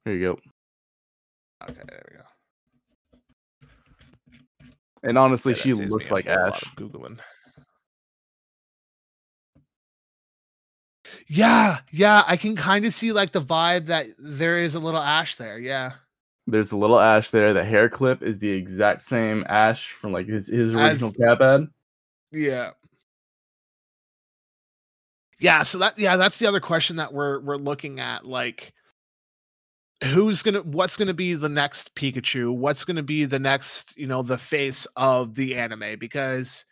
Here you go. Okay, there we go. And honestly, Yeah, she looks like Ash. Googling. Yeah, yeah, I can kind of see like the vibe that there is a little Ash there. Yeah. There's a little Ash there. The hair clip is the exact same Ash from like his, his original As- cap ad. Yeah. Yeah, so that yeah, that's the other question that we're we're looking at like who's to what's to be the next Pikachu? What's to be the next, you know, the face of the anime because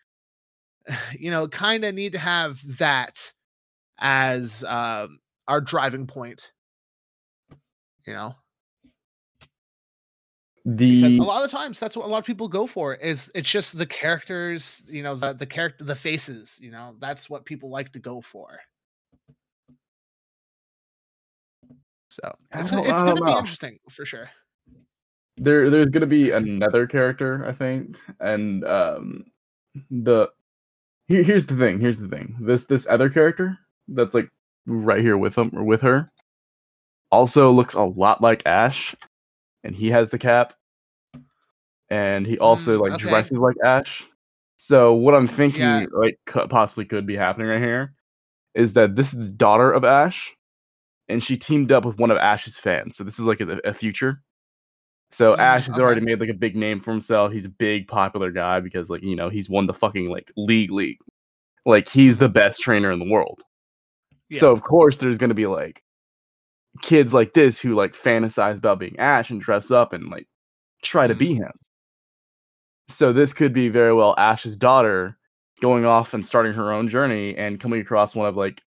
[sighs] you know, kind of need to have that as um our driving point. You know? Because a lot of the times that's what a lot of people go for is it's just the characters you know the, the character the faces you know that's what people like to go for so it's, gonna- it's gonna be interesting for sure there there's gonna be another character, I think, and um the here, here's the thing. Here's the thing. This this other character that's like right here with him or with her also looks a lot like Ash, and he has the cap, and he also Mm, like okay. dresses like Ash. So what I'm thinking Yeah. like possibly could be happening right here is that this is the daughter of Ash, and she teamed up with one of Ash's fans. So this is like a, a future. So Mm, Ash has already made like a big name for himself. He's a big popular guy because like you know he's won the fucking like league league. Like he's the best trainer in the world. Yeah. So of course there's gonna be like kids like this who like fantasize about being Ash and dress up and like try to Mhm. be him. So this could be very well Ash's daughter going off and starting her own journey and coming across one of like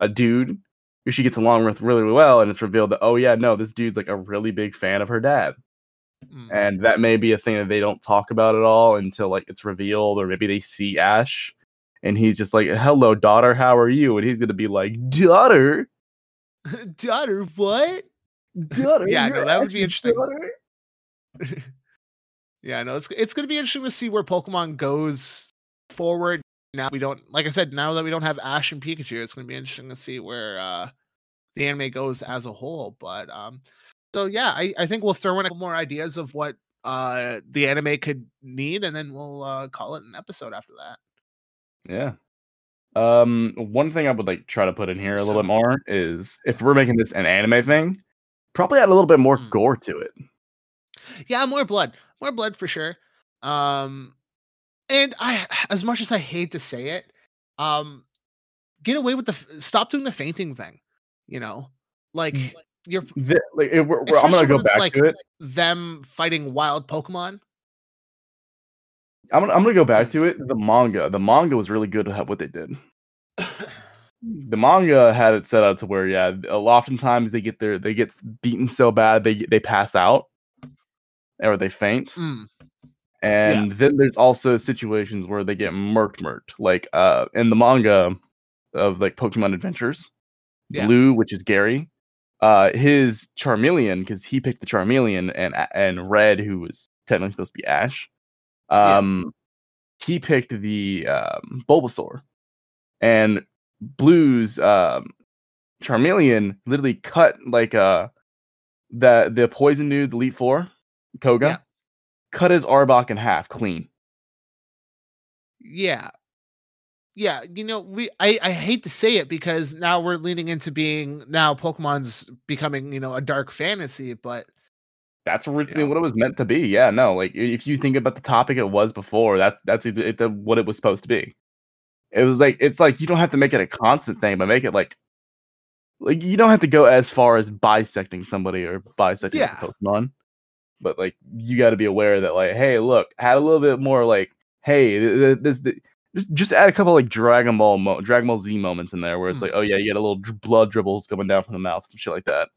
a dude who she gets along with really well and it's revealed that oh yeah no this dude's like a really big fan of her dad Mm, and that may be a thing that they don't talk about at all until like it's revealed or maybe they see ash and he's just like hello daughter how are you and he's gonna be like daughter [laughs] daughter what? Daughter Yeah, no, that would be interesting. [laughs] yeah no it's it's gonna be interesting to see where pokemon goes forward. Now we don't like i said now that we don't have ash and pikachu it's gonna be interesting to see where uh the anime goes as a whole but um so yeah i i think we'll throw in a couple more ideas of what uh the anime could need and then we'll uh call it an episode after that. Yeah um one thing i would like try to put in here a little bit more is if we're making this an anime thing probably add a little bit more Mm. gore to it. Yeah more blood more blood for sure. Um and i as much as i hate to say it um get away with the stop doing the fainting thing you know? Like you're Th- like, we're, we're- i'm gonna go back like- to it. them fighting wild pokemon I'm gonna, I'm gonna go back Mm. to it the manga. The manga was really good at what they did. [laughs] The manga had it set up to where yeah a- oftentimes they get their they get beaten so bad they they pass out or they faint. Mm, and then there's also situations where they get murked murked like uh in the manga of like pokemon adventures Yeah. blue which is gary uh his charmeleon because he picked the charmeleon and and red who was technically supposed to be ash Yeah. um he picked the um bulbasaur and blue's um charmeleon literally cut like uh the the poison dude the elite four koga Yeah. cut his arbok in half clean yeah yeah you know we I, I hate to say it because now we're leaning into being now pokemon's becoming you know a dark fantasy but that's originally Yeah. what it was meant to be yeah no like if you think about the topic it was before that's that's it, it, what it was supposed to be it was like it's like you don't have to make it a constant thing but make it like like you don't have to go as far as bisecting somebody or bisecting Yeah. pokemon but like you got to be aware that like hey look add a little bit more like hey th- th- this, th- just just add a couple like dragon ball mo- dragon ball z moments in there where it's Hmm. like oh yeah you get a little dr- blood dribbles coming down from the mouth some shit like that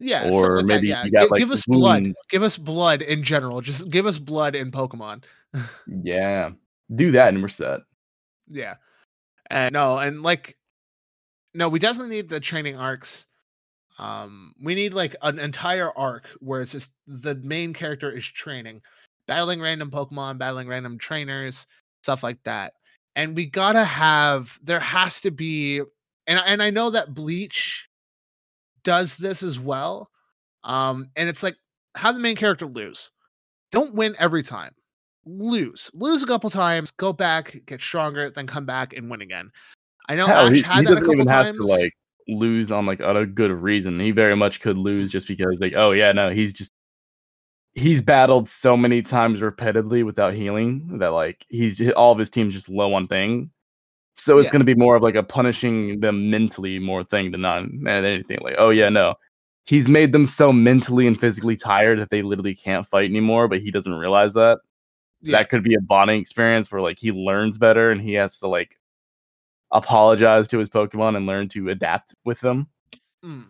yeah Or like that, maybe yeah. you got, Gi- like, give us blood give us blood in general just give us blood in pokemon [laughs] yeah do that and we're set Yeah. And no, and like no, we definitely need the training arcs. Um we need like an entire arc where it's just the main character is training, battling random Pokemon, battling random trainers, stuff like that. And we got to have there has to be and and I know that Bleach does this as well. Um and it's like how the main character lose. Don't win every time lose, lose a couple times, go back, get stronger, then come back and win again. I know Hell, Ash he, had he that a couple even times. have to like lose on like a good reason. He very much could lose just because like, oh yeah, no, he's just he's battled so many times repeatedly without healing that like he's all of his team's just low on thing. So it's Yeah. gonna be more of like a punishing them mentally more thing than not than anything. Like, oh yeah, no. He's made them so mentally and physically tired that they literally can't fight anymore, but he doesn't realize that. Yeah. That could be a bonding experience where like he learns better and he has to like apologize to his Pokemon and learn to adapt with them. Mm.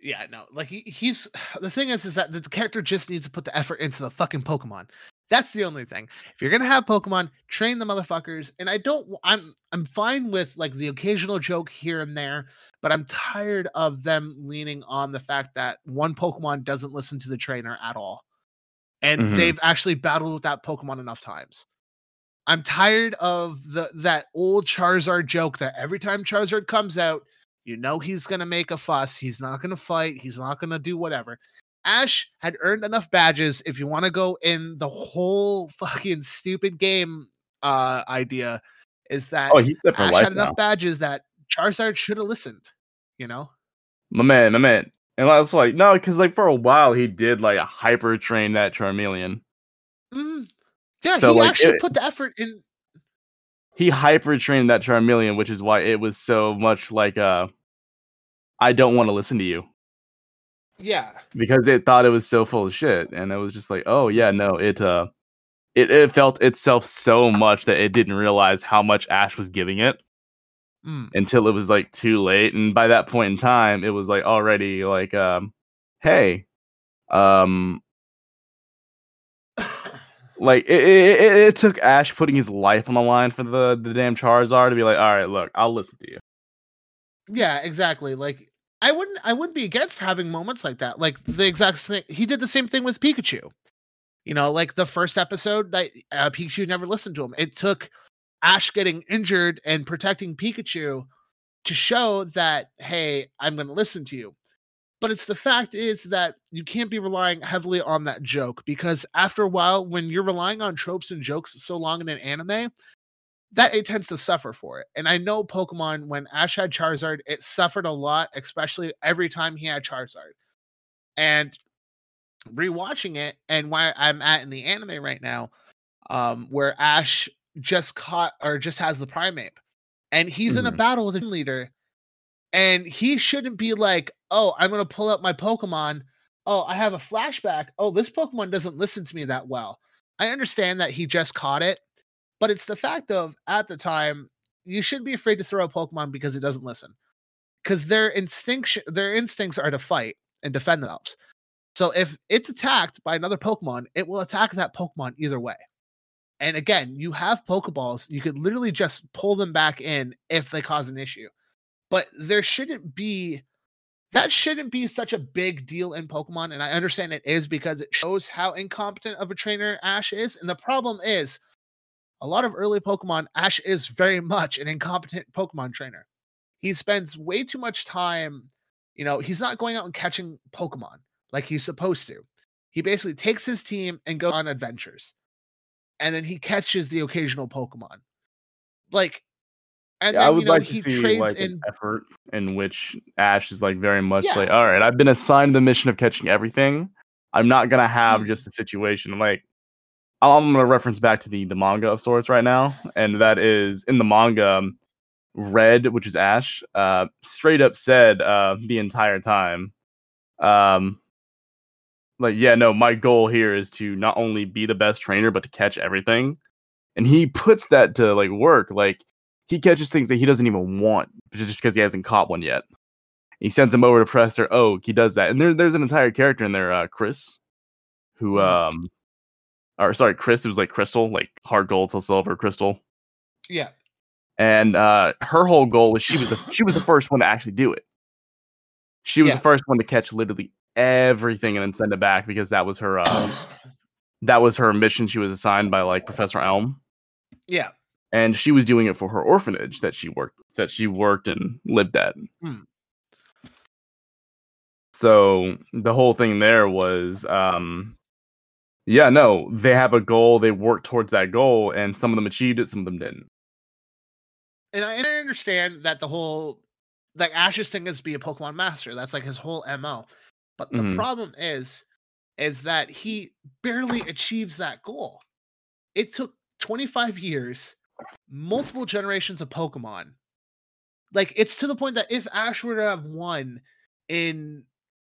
Yeah, no, like he, he's [sighs] the thing is, is that the character just needs to put the effort into the fucking Pokemon. That's the only thing. If you're gonna have Pokemon, train the motherfuckers. And I don't, I'm I'm fine with like the occasional joke here and there, but I'm tired of them leaning on the fact that one Pokemon doesn't listen to the trainer at all, and Mhm. they've actually battled with that Pokemon enough times. I'm tired of the that old Charizard joke that every time Charizard comes out, you know he's gonna make a fuss. He's not gonna fight. He's not gonna do whatever. Ash had earned enough badges. If you want to go in the whole fucking stupid game uh idea, is that Oh, he's Ash had now. enough badges that Charizard should have listened. You know? My man, my man. And that's like, no, because like for a while he did like a hyper train that Charmeleon. Mhm. Yeah, So, he like, actually it- put the effort in. He hyper trained that Charmeleon, which is why it was so much like uh I don't want to listen to you. Yeah, because it thought it was so full of shit and it was just like oh yeah no it uh it, it felt itself so much that it didn't realize how much ash was giving it Mm. until it was like too late and by that point in time it was like already like um hey um [coughs] like it, it, it, it took ash putting his life on the line for the the damn charizard to be like all right look i'll listen to you Yeah, exactly. Like I wouldn't I wouldn't be against having moments like that. Like the exact thing he did the same thing with Pikachu. You know, like the first episode that uh, Pikachu never listened to him. It took Ash getting injured and protecting Pikachu to show that hey, I'm going to listen to you. But it's the fact is that you can't be relying heavily on that joke because after a while when you're relying on tropes and jokes so long in an anime, that it tends to suffer for it. And I know Pokemon, when Ash had Charizard, it suffered a lot, especially every time he had Charizard. And rewatching it, and where I'm at in the anime right now, um, where Ash just caught or just has the Primeape, and he's in a Mhm. battle with a leader, and he shouldn't be like, "Oh, I'm gonna pull up my Pokemon. Oh, I have a flashback. Oh, this Pokemon doesn't listen to me that well." I understand that he just caught it, but it's the fact of at the time you shouldn't be afraid to throw a Pokemon because it doesn't listen, because their instinct their instincts are to fight and defend themselves. So if it's attacked by another Pokemon, it will attack that Pokemon either way. And again, you have Pokeballs, you could literally just pull them back in if they cause an issue. But there shouldn't be that shouldn't be such a big deal in Pokemon. And I understand it is because it shows how incompetent of a trainer Ash is. And the problem is a lot of early Pokemon, Ash is very much an incompetent Pokemon trainer. He spends way too much time, you know, he's not going out and catching Pokemon like he's supposed to. He basically takes his team and goes on adventures. And then he catches the occasional Pokemon. Like, and Yeah, I would you know, like he to see trades like in an effort in which Ash is like very much Yeah. like, all right, I've been assigned the mission of catching everything. I'm not gonna have Mm. just a situation like I'm gonna reference back to the the manga of sorts right now, and that is in the manga, um, Red, which is Ash, uh, straight up said uh, the entire time, um, like, yeah, no, my goal here is to not only be the best trainer, but to catch everything, and he puts that to like work, like he catches things that he doesn't even want just because he hasn't caught one yet. He sends them over to Professor Oak. He does that, and there, there's an entire character in there, uh, Chris, who, Mhm. um, or sorry, Chris. It was like Crystal, like HeartGold SoulSilver, Crystal, yeah. and uh, her whole goal was she was the she was the first one to actually do it. She was Yeah. the first one to catch literally everything and then send it back because that was her uh, [coughs] that was her mission. She was assigned by like Professor Elm. yeah. and she was doing it for her orphanage that she worked that she worked and lived at. Hmm. So the whole thing there was um yeah, no, they have a goal, they work towards that goal and some of them achieved it, some of them didn't. and I, and I understand that the whole like Ash's thing is be a Pokemon master. That's like his whole MO. But the Mhm. problem is, is that he barely achieves that goal. It took 25 years, multiple generations of Pokemon. Like it's to the point that if Ash were to have won in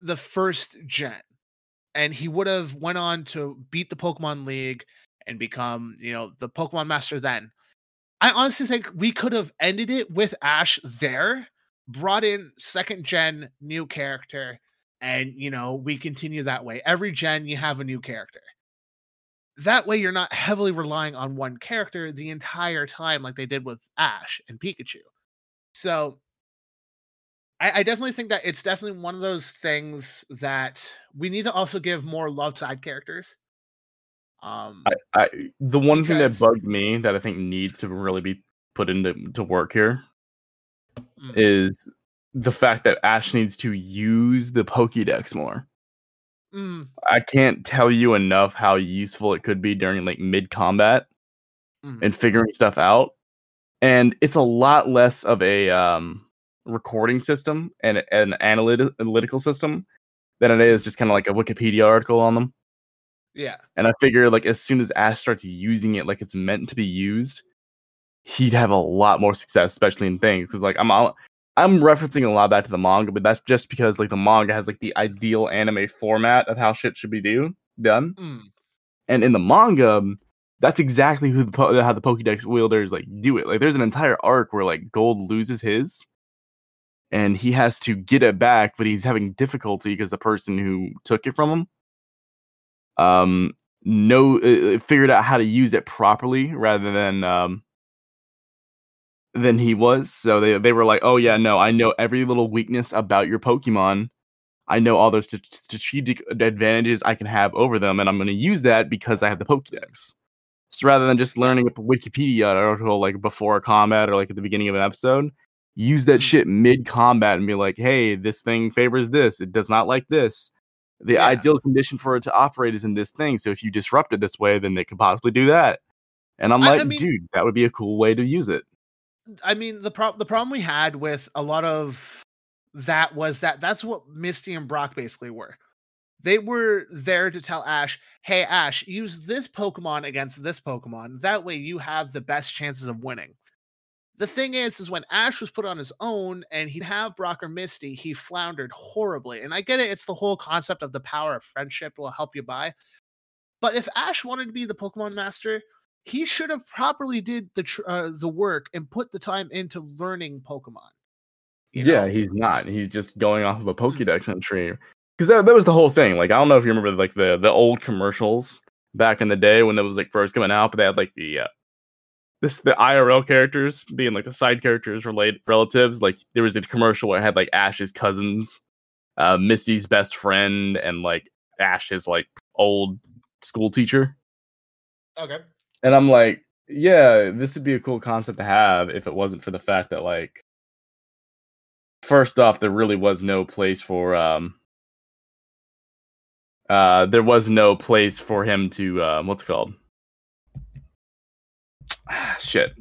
the first gen, and he would have went on to beat the Pokemon League and become, you know, the Pokemon Master then. I honestly think we could have ended it with Ash there, brought in second gen new character, and you know, we continue that way. Every gen you have a new character. That way you're not heavily relying on one character the entire time like they did with Ash and Pikachu. So I, I definitely think that it's definitely one of those things that we need to also give more love side characters. Um I, I the one thing that bugged me that I think needs to really be put into to work here Mm. is the fact that Ash needs to use the Pokédex more. mm, I can't tell you enough how useful it could be during like mid combat mm. and figuring stuff out. And it's a lot less of a um, recording system and an analytic- analytical system than it is just kind of like a Wikipedia article on them. yeah. And I figure like as soon as Ash starts using it like it's meant to be used, he'd have a lot more success, especially in things. Because like I'm all- I'm referencing a lot back to the manga, but that's just because like the manga has like the ideal anime format of how shit should be do done. Mm, And in the manga, that's exactly who the po- how the Pokédex wielders like do it. Like there's an entire arc where like Gold loses his, and he has to get it back, but he's having difficulty because the person who took it from him, um, know uh, figured out how to use it properly rather than um than he was. So they they were like, oh yeah, no, I know every little weakness about your Pokemon. I know all those st- strategic advantages I can have over them, and I'm going to use that because I have the Pokédex. So rather than just learning a Wikipedia article like before a combat or like at the beginning of an episode, use that Mm. shit mid combat and be like, hey, this thing favors this. It does not like this. The Yeah. ideal condition for it to operate is in this thing. So if you disrupt it this way, then it could possibly do that. And I'm I- I like, mean- dude, that would be a cool way to use it. I mean the problem the problem we had with a lot of that was that that's what Misty and Brock basically were. They were there to tell Ash, "Hey Ash, use this Pokemon against this Pokemon. That way you have the best chances of winning." The thing is, is when Ash was put on his own and he'd have Brock or Misty, he floundered horribly. And I get it; it's the whole concept of the power of friendship will help you by. But if Ash wanted to be the Pokemon master, he should have properly did the tr- uh, the work and put the time into learning Pokemon. yeah, know? Hmm. he's not. He's just going off of a Pokédex entry. Because that, that was the whole thing. Like, I don't know if you remember like the the old commercials back in the day when it was like first coming out, but they had like the uh, this the IRL characters being like the side characters related relatives. Like there was the commercial where it had like Ash's cousins, uh, Misty's best friend, and like Ash's like old school teacher. Okay. And I'm like, yeah, this would be a cool concept to have if it wasn't for the fact that like first off, there really was no place for um uh there was no place for him to um what's it called? [sighs] Shit.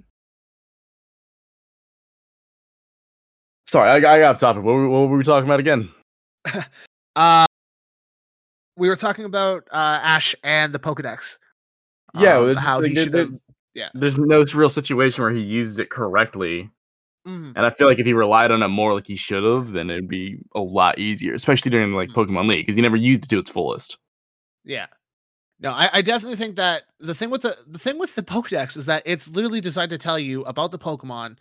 Sorry, I, I got off topic. What were, what were we talking about again? [laughs] Uh we were talking about uh Ash and the Pokedex. Yeah, Um, how like he should yeah. There's no real situation where he uses it correctly. Mhm. And I feel like if he relied on it more like he should have, then it'd be a lot easier, especially during like Mm. Pokemon League, because he never used it to its fullest. Yeah. No, I, I definitely think that the thing with the the thing with the Pokedex is that it's literally designed to tell you about the Pokemon.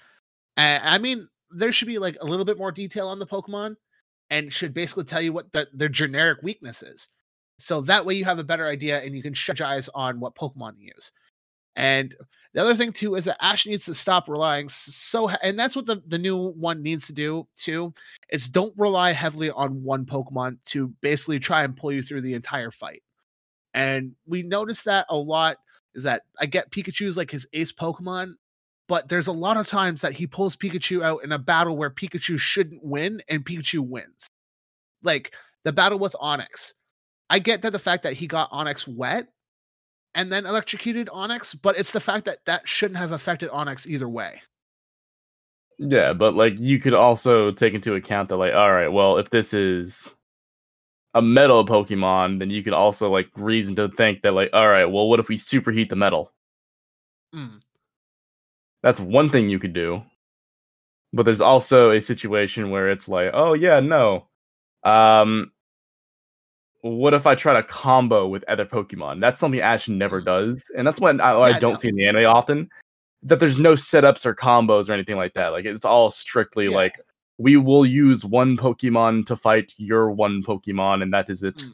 And I mean, there should be like a little bit more detail on the Pokemon and should basically tell you what the, their generic weakness is. So that way you have a better idea and you can strategize on what Pokemon to use. And the other thing too is that Ash needs to stop relying so, and that's what the, the new one needs to do too, is don't rely heavily on one Pokemon to basically try and pull you through the entire fight. And we notice that a lot is that I get Pikachu's like his ace Pokemon, but there's a lot of times that he pulls Pikachu out in a battle where Pikachu shouldn't win and Pikachu wins. Like the battle with Onix. I get that the fact that he got Onix wet and then electrocuted Onix, but it's the fact that that shouldn't have affected Onix either way. Yeah, but like you could also take into account that like, all right, well, if this is a metal Pokemon, then you could also like reason to think that like, all right, well, what if we superheat the metal? Mm. That's one thing you could do. But there's also a situation where it's like, oh yeah, no. Um what if I try to combo with other Pokemon? That's something Ash never does. And that's what I, I don't no. see in the anime often. That there's no setups or combos or anything like that. Like it's all strictly Yeah. like we will use one Pokemon to fight your one Pokemon, and that is it. Mm.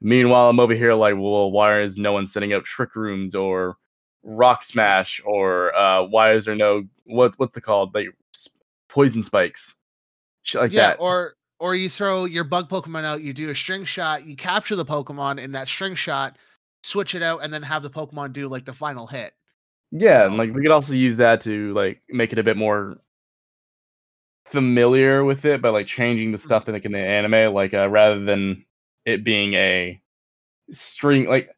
Meanwhile, I'm over here like, well, why is no one setting up trick rooms or rock smash or uh, why is there no what what's the called like poison spikes, shit like yeah, that. or or you throw your bug Pokemon out, you do a string shot, you capture the Pokemon in that string shot, switch it out, and then have the Pokemon do like the final hit. yeah, and like we could also use that to like make it a bit more familiar with it by like changing the stuff that like in the anime, like uh, rather than it being a string like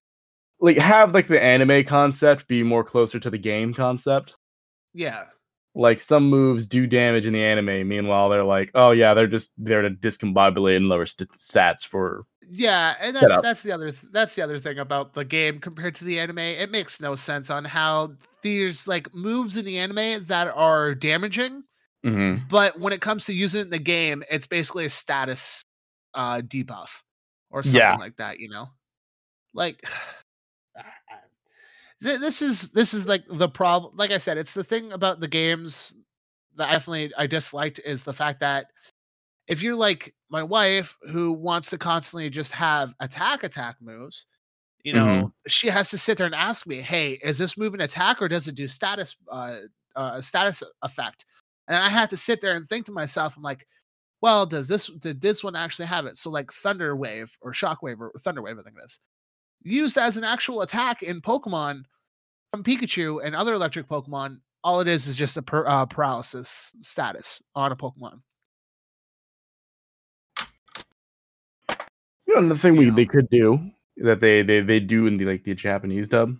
like have like the anime concept be more closer to the game concept. Yeah. like some moves do damage in the anime. Meanwhile, they're like, oh yeah, they're just there to discombobulate and lower st- stats for. Yeah, and that's that's the other th- that's the other thing about the game compared to the anime. It makes no sense on how there's like moves in the anime that are damaging, Mm-hmm. but when it comes to using it in the game, it's basically a status uh debuff or something Yeah. like that, you know? Like [sighs] th- this is this is like the problem like I said, it's the thing about the games that I definitely I disliked is the fact that if you're like my wife who wants to constantly just have attack attack moves, you know, Mhm. she has to sit there and ask me, "Hey, is this move an attack or does it do status uh, uh status effect?" And I have to sit there and think to myself, I'm like, "Well, does this did this one actually have it?" So like Thunder Wave or Shock Wave or Thunder Wave, I think it is, used as an actual attack in Pokemon from Pikachu and other electric Pokemon. All it is is just a per, uh, paralysis status on a Pokemon. You know, the thing we Yeah. they could do that they they they do in the like the Japanese dub.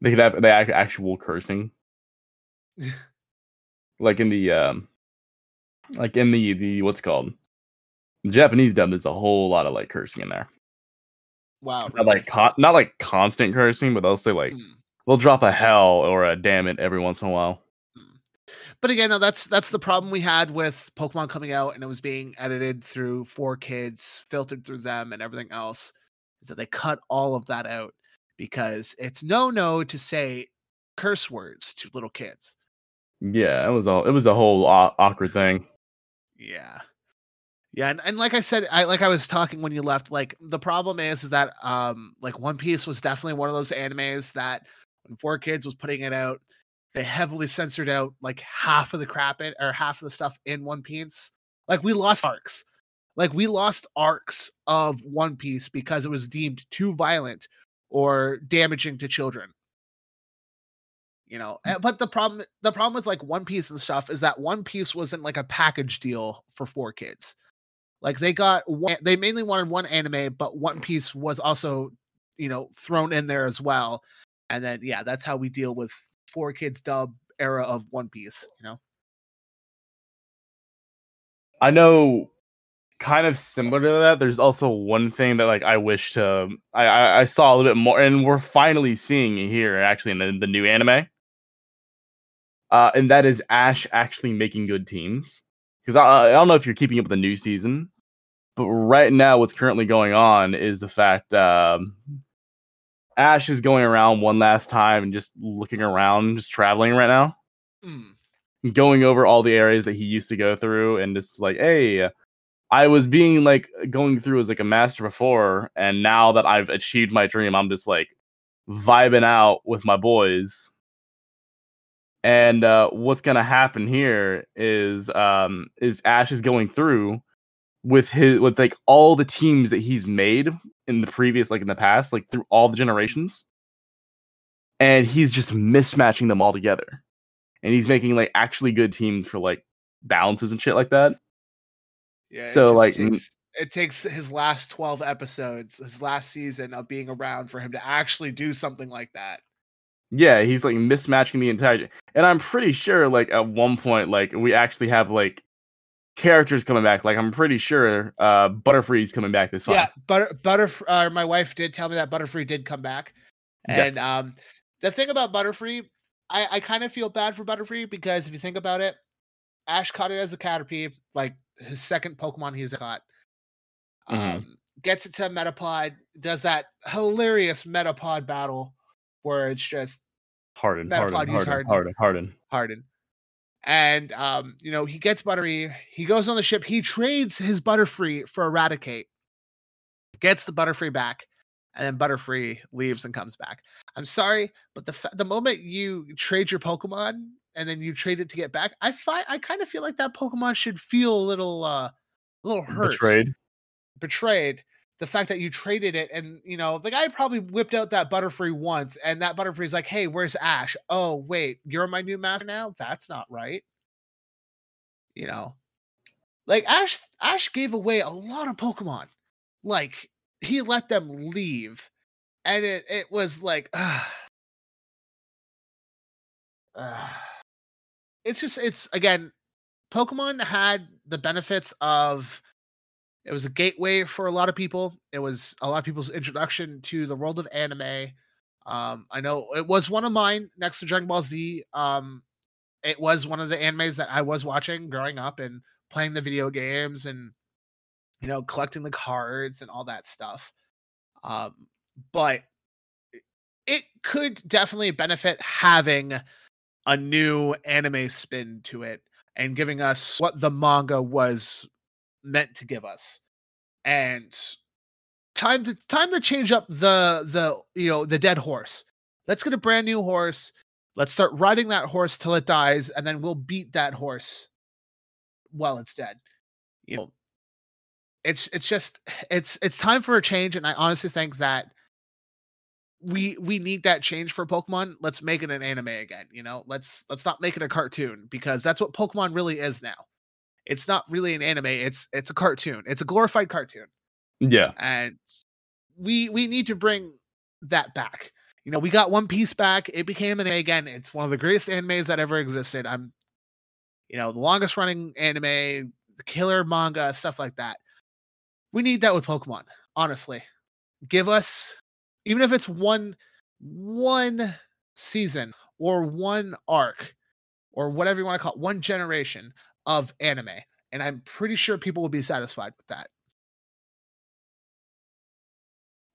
They could have the actual cursing, [laughs] like in the um, like in the the what's it called the Japanese dub. There's a whole lot of like cursing in there. Wow. Not like con- not like constant cursing, but they'll say like Mm. they'll drop a hell or a damn it every once in a while. But again, no, that's that's the problem we had with Pokemon coming out and it was being edited through four kids, filtered through them, and everything else. Is that they cut all of that out because it's no no to say curse words to little kids. Yeah, it was all it was a whole aw- awkward thing. Yeah. Yeah, and, and like I said, I like I was talking when you left, like the problem is, is that um like One Piece was definitely one of those animes that when Four Kids was putting it out, they heavily censored out like half of the crap in or half of the stuff in One Piece. Like we lost arcs. Like we lost arcs of One Piece because it was deemed too violent or damaging to children. You know, eh, but the problem the problem with like One Piece and stuff is that One Piece wasn't like a package deal for four kids. Like they got one, they mainly wanted one anime, but One Piece was also, you know, thrown in there as well. And then yeah, that's how we deal with four kids dub era of One Piece, you know. I know kind of similar to that. There's also one thing that like I wish to I I, I saw a little bit more, and we're finally seeing it here actually in the, the new anime. Uh, and that is Ash actually making good teams. Because I, I don't know if you're keeping up with the new season, but right now what's currently going on is the fact um, Ash is going around one last time and just looking around, just traveling right now. Mm, going over all the areas that he used to go through and just like hey i was being like going through as like a master before and now that i've achieved my dream i'm just like vibing out with my boys and uh what's gonna happen here is um is ash is going through with his with like all the teams that he's made in the previous like in the past like through all the generations and he's just mismatching them all together and he's making like actually good teams for like balances and shit like that. yeah. So, like, takes, it takes his last 12 episodes, his last season of being around for him to actually do something like that. Yeah, he's like mismatching the entire. And I'm pretty sure, like at one point, like we actually have like characters coming back. Like I'm pretty sure uh Butterfree's coming back this time. Yeah, Butter Butter. Uh, my wife did tell me that Butterfree did come back, and Yes. um, the thing about Butterfree, I I kind of feel bad for Butterfree because if you think about it, Ash caught it as a Caterpie, like his second Pokemon he's caught. Mhm. Um, gets it to Metapod, does that hilarious Metapod battle where it's just Harden, Harden, Harden, Harden. Harden, Harden. Harden. And um, you know, he gets Butterfree, he goes on the ship, he trades his Butterfree for a Raticate, gets the Butterfree back, and then Butterfree leaves and comes back. I'm sorry, but the fa- the moment you trade your Pokemon and then you trade it to get back, I find I kind of feel like that Pokemon should feel a little uh a little hurt Betrayed. betrayed the fact that you traded it and you know the guy probably whipped out that butterfree once and that butterfree's like hey where's ash oh wait you're my new master now that's not right you know like ash ash gave away a lot of pokemon like he let them leave and it it was like. [sighs] Ah. it's just it's again pokemon had the benefits of it was a gateway for a lot of people. It was a lot of people's introduction to the world of anime. Um, I know it was one of mine next to Dragon Ball Z. Um, it was one of the animes that I was watching growing up and playing the video games and you know collecting the cards and all that stuff. Um, but it- could definitely benefit having a new anime spin to it and giving us what the manga was meant to give us and time to time to change up the the you know the dead horse. Let's get a brand new horse. Let's start riding that horse till it dies and then we'll beat that horse while it's dead. You know it's it's just it's it's time for a change and i honestly think that we we need that change for pokemon. Let's make it an anime again you know? Let's let's not make it a cartoon because that's what pokemon really is now it's not really an anime it's it's a cartoon it's a glorified cartoon. Yeah. and we we need to bring that back. You know we got one piece back it became an A again it's one of the greatest animes that ever existed. I'm you know the longest running anime the killer manga stuff like that. We need that with pokemon honestly. Give us even if it's one one season or one arc or whatever you want to call it one generation of anime and i'm pretty sure people will be satisfied with that.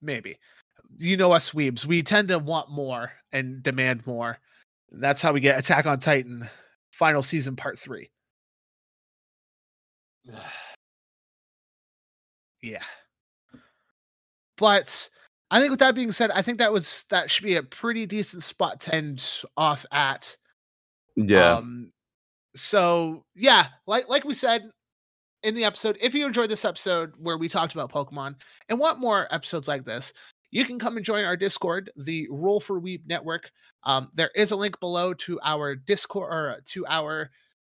Maybe. You know us weebs we tend to want more and demand more. That's how we get attack on titan final season part three. [sighs] Yeah. But i think with that being said i think that was that should be a pretty decent spot to end off at. Yeah. um, so yeah, like like we said in the episode, if you enjoyed this episode where we talked about Pokemon and want more episodes like this, you can come and join our Discord, the Roll for Weeb Network. Um, there is a link below to our Discord or to our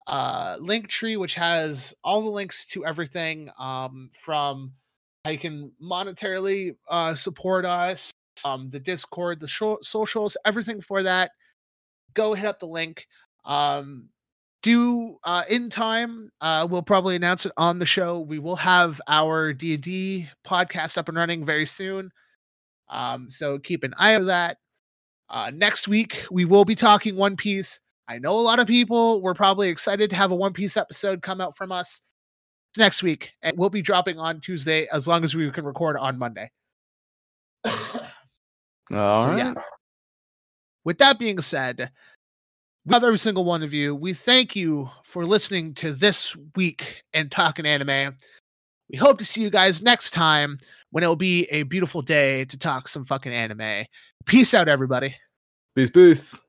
uh link tree, which has all the links to everything um from how you can monetarily uh support us, um the Discord, the sho- socials, everything for that. Go hit up the link. Um do uh in time uh we'll probably announce it on the show. We will have our d&d podcast up and running very soon. Um so keep an eye on that. Uh next week we will be talking one piece. I know a lot of people were probably excited to have a one piece episode come out from us next week and we'll be dropping on tuesday as long as we can record on monday. [coughs] All so, right. yeah. with that being said, love every single one of you. We thank you for listening to this week and Talking Anime. We hope to see you guys next time when it will be a beautiful day to talk some fucking anime. Peace out, everybody. Peace, peace.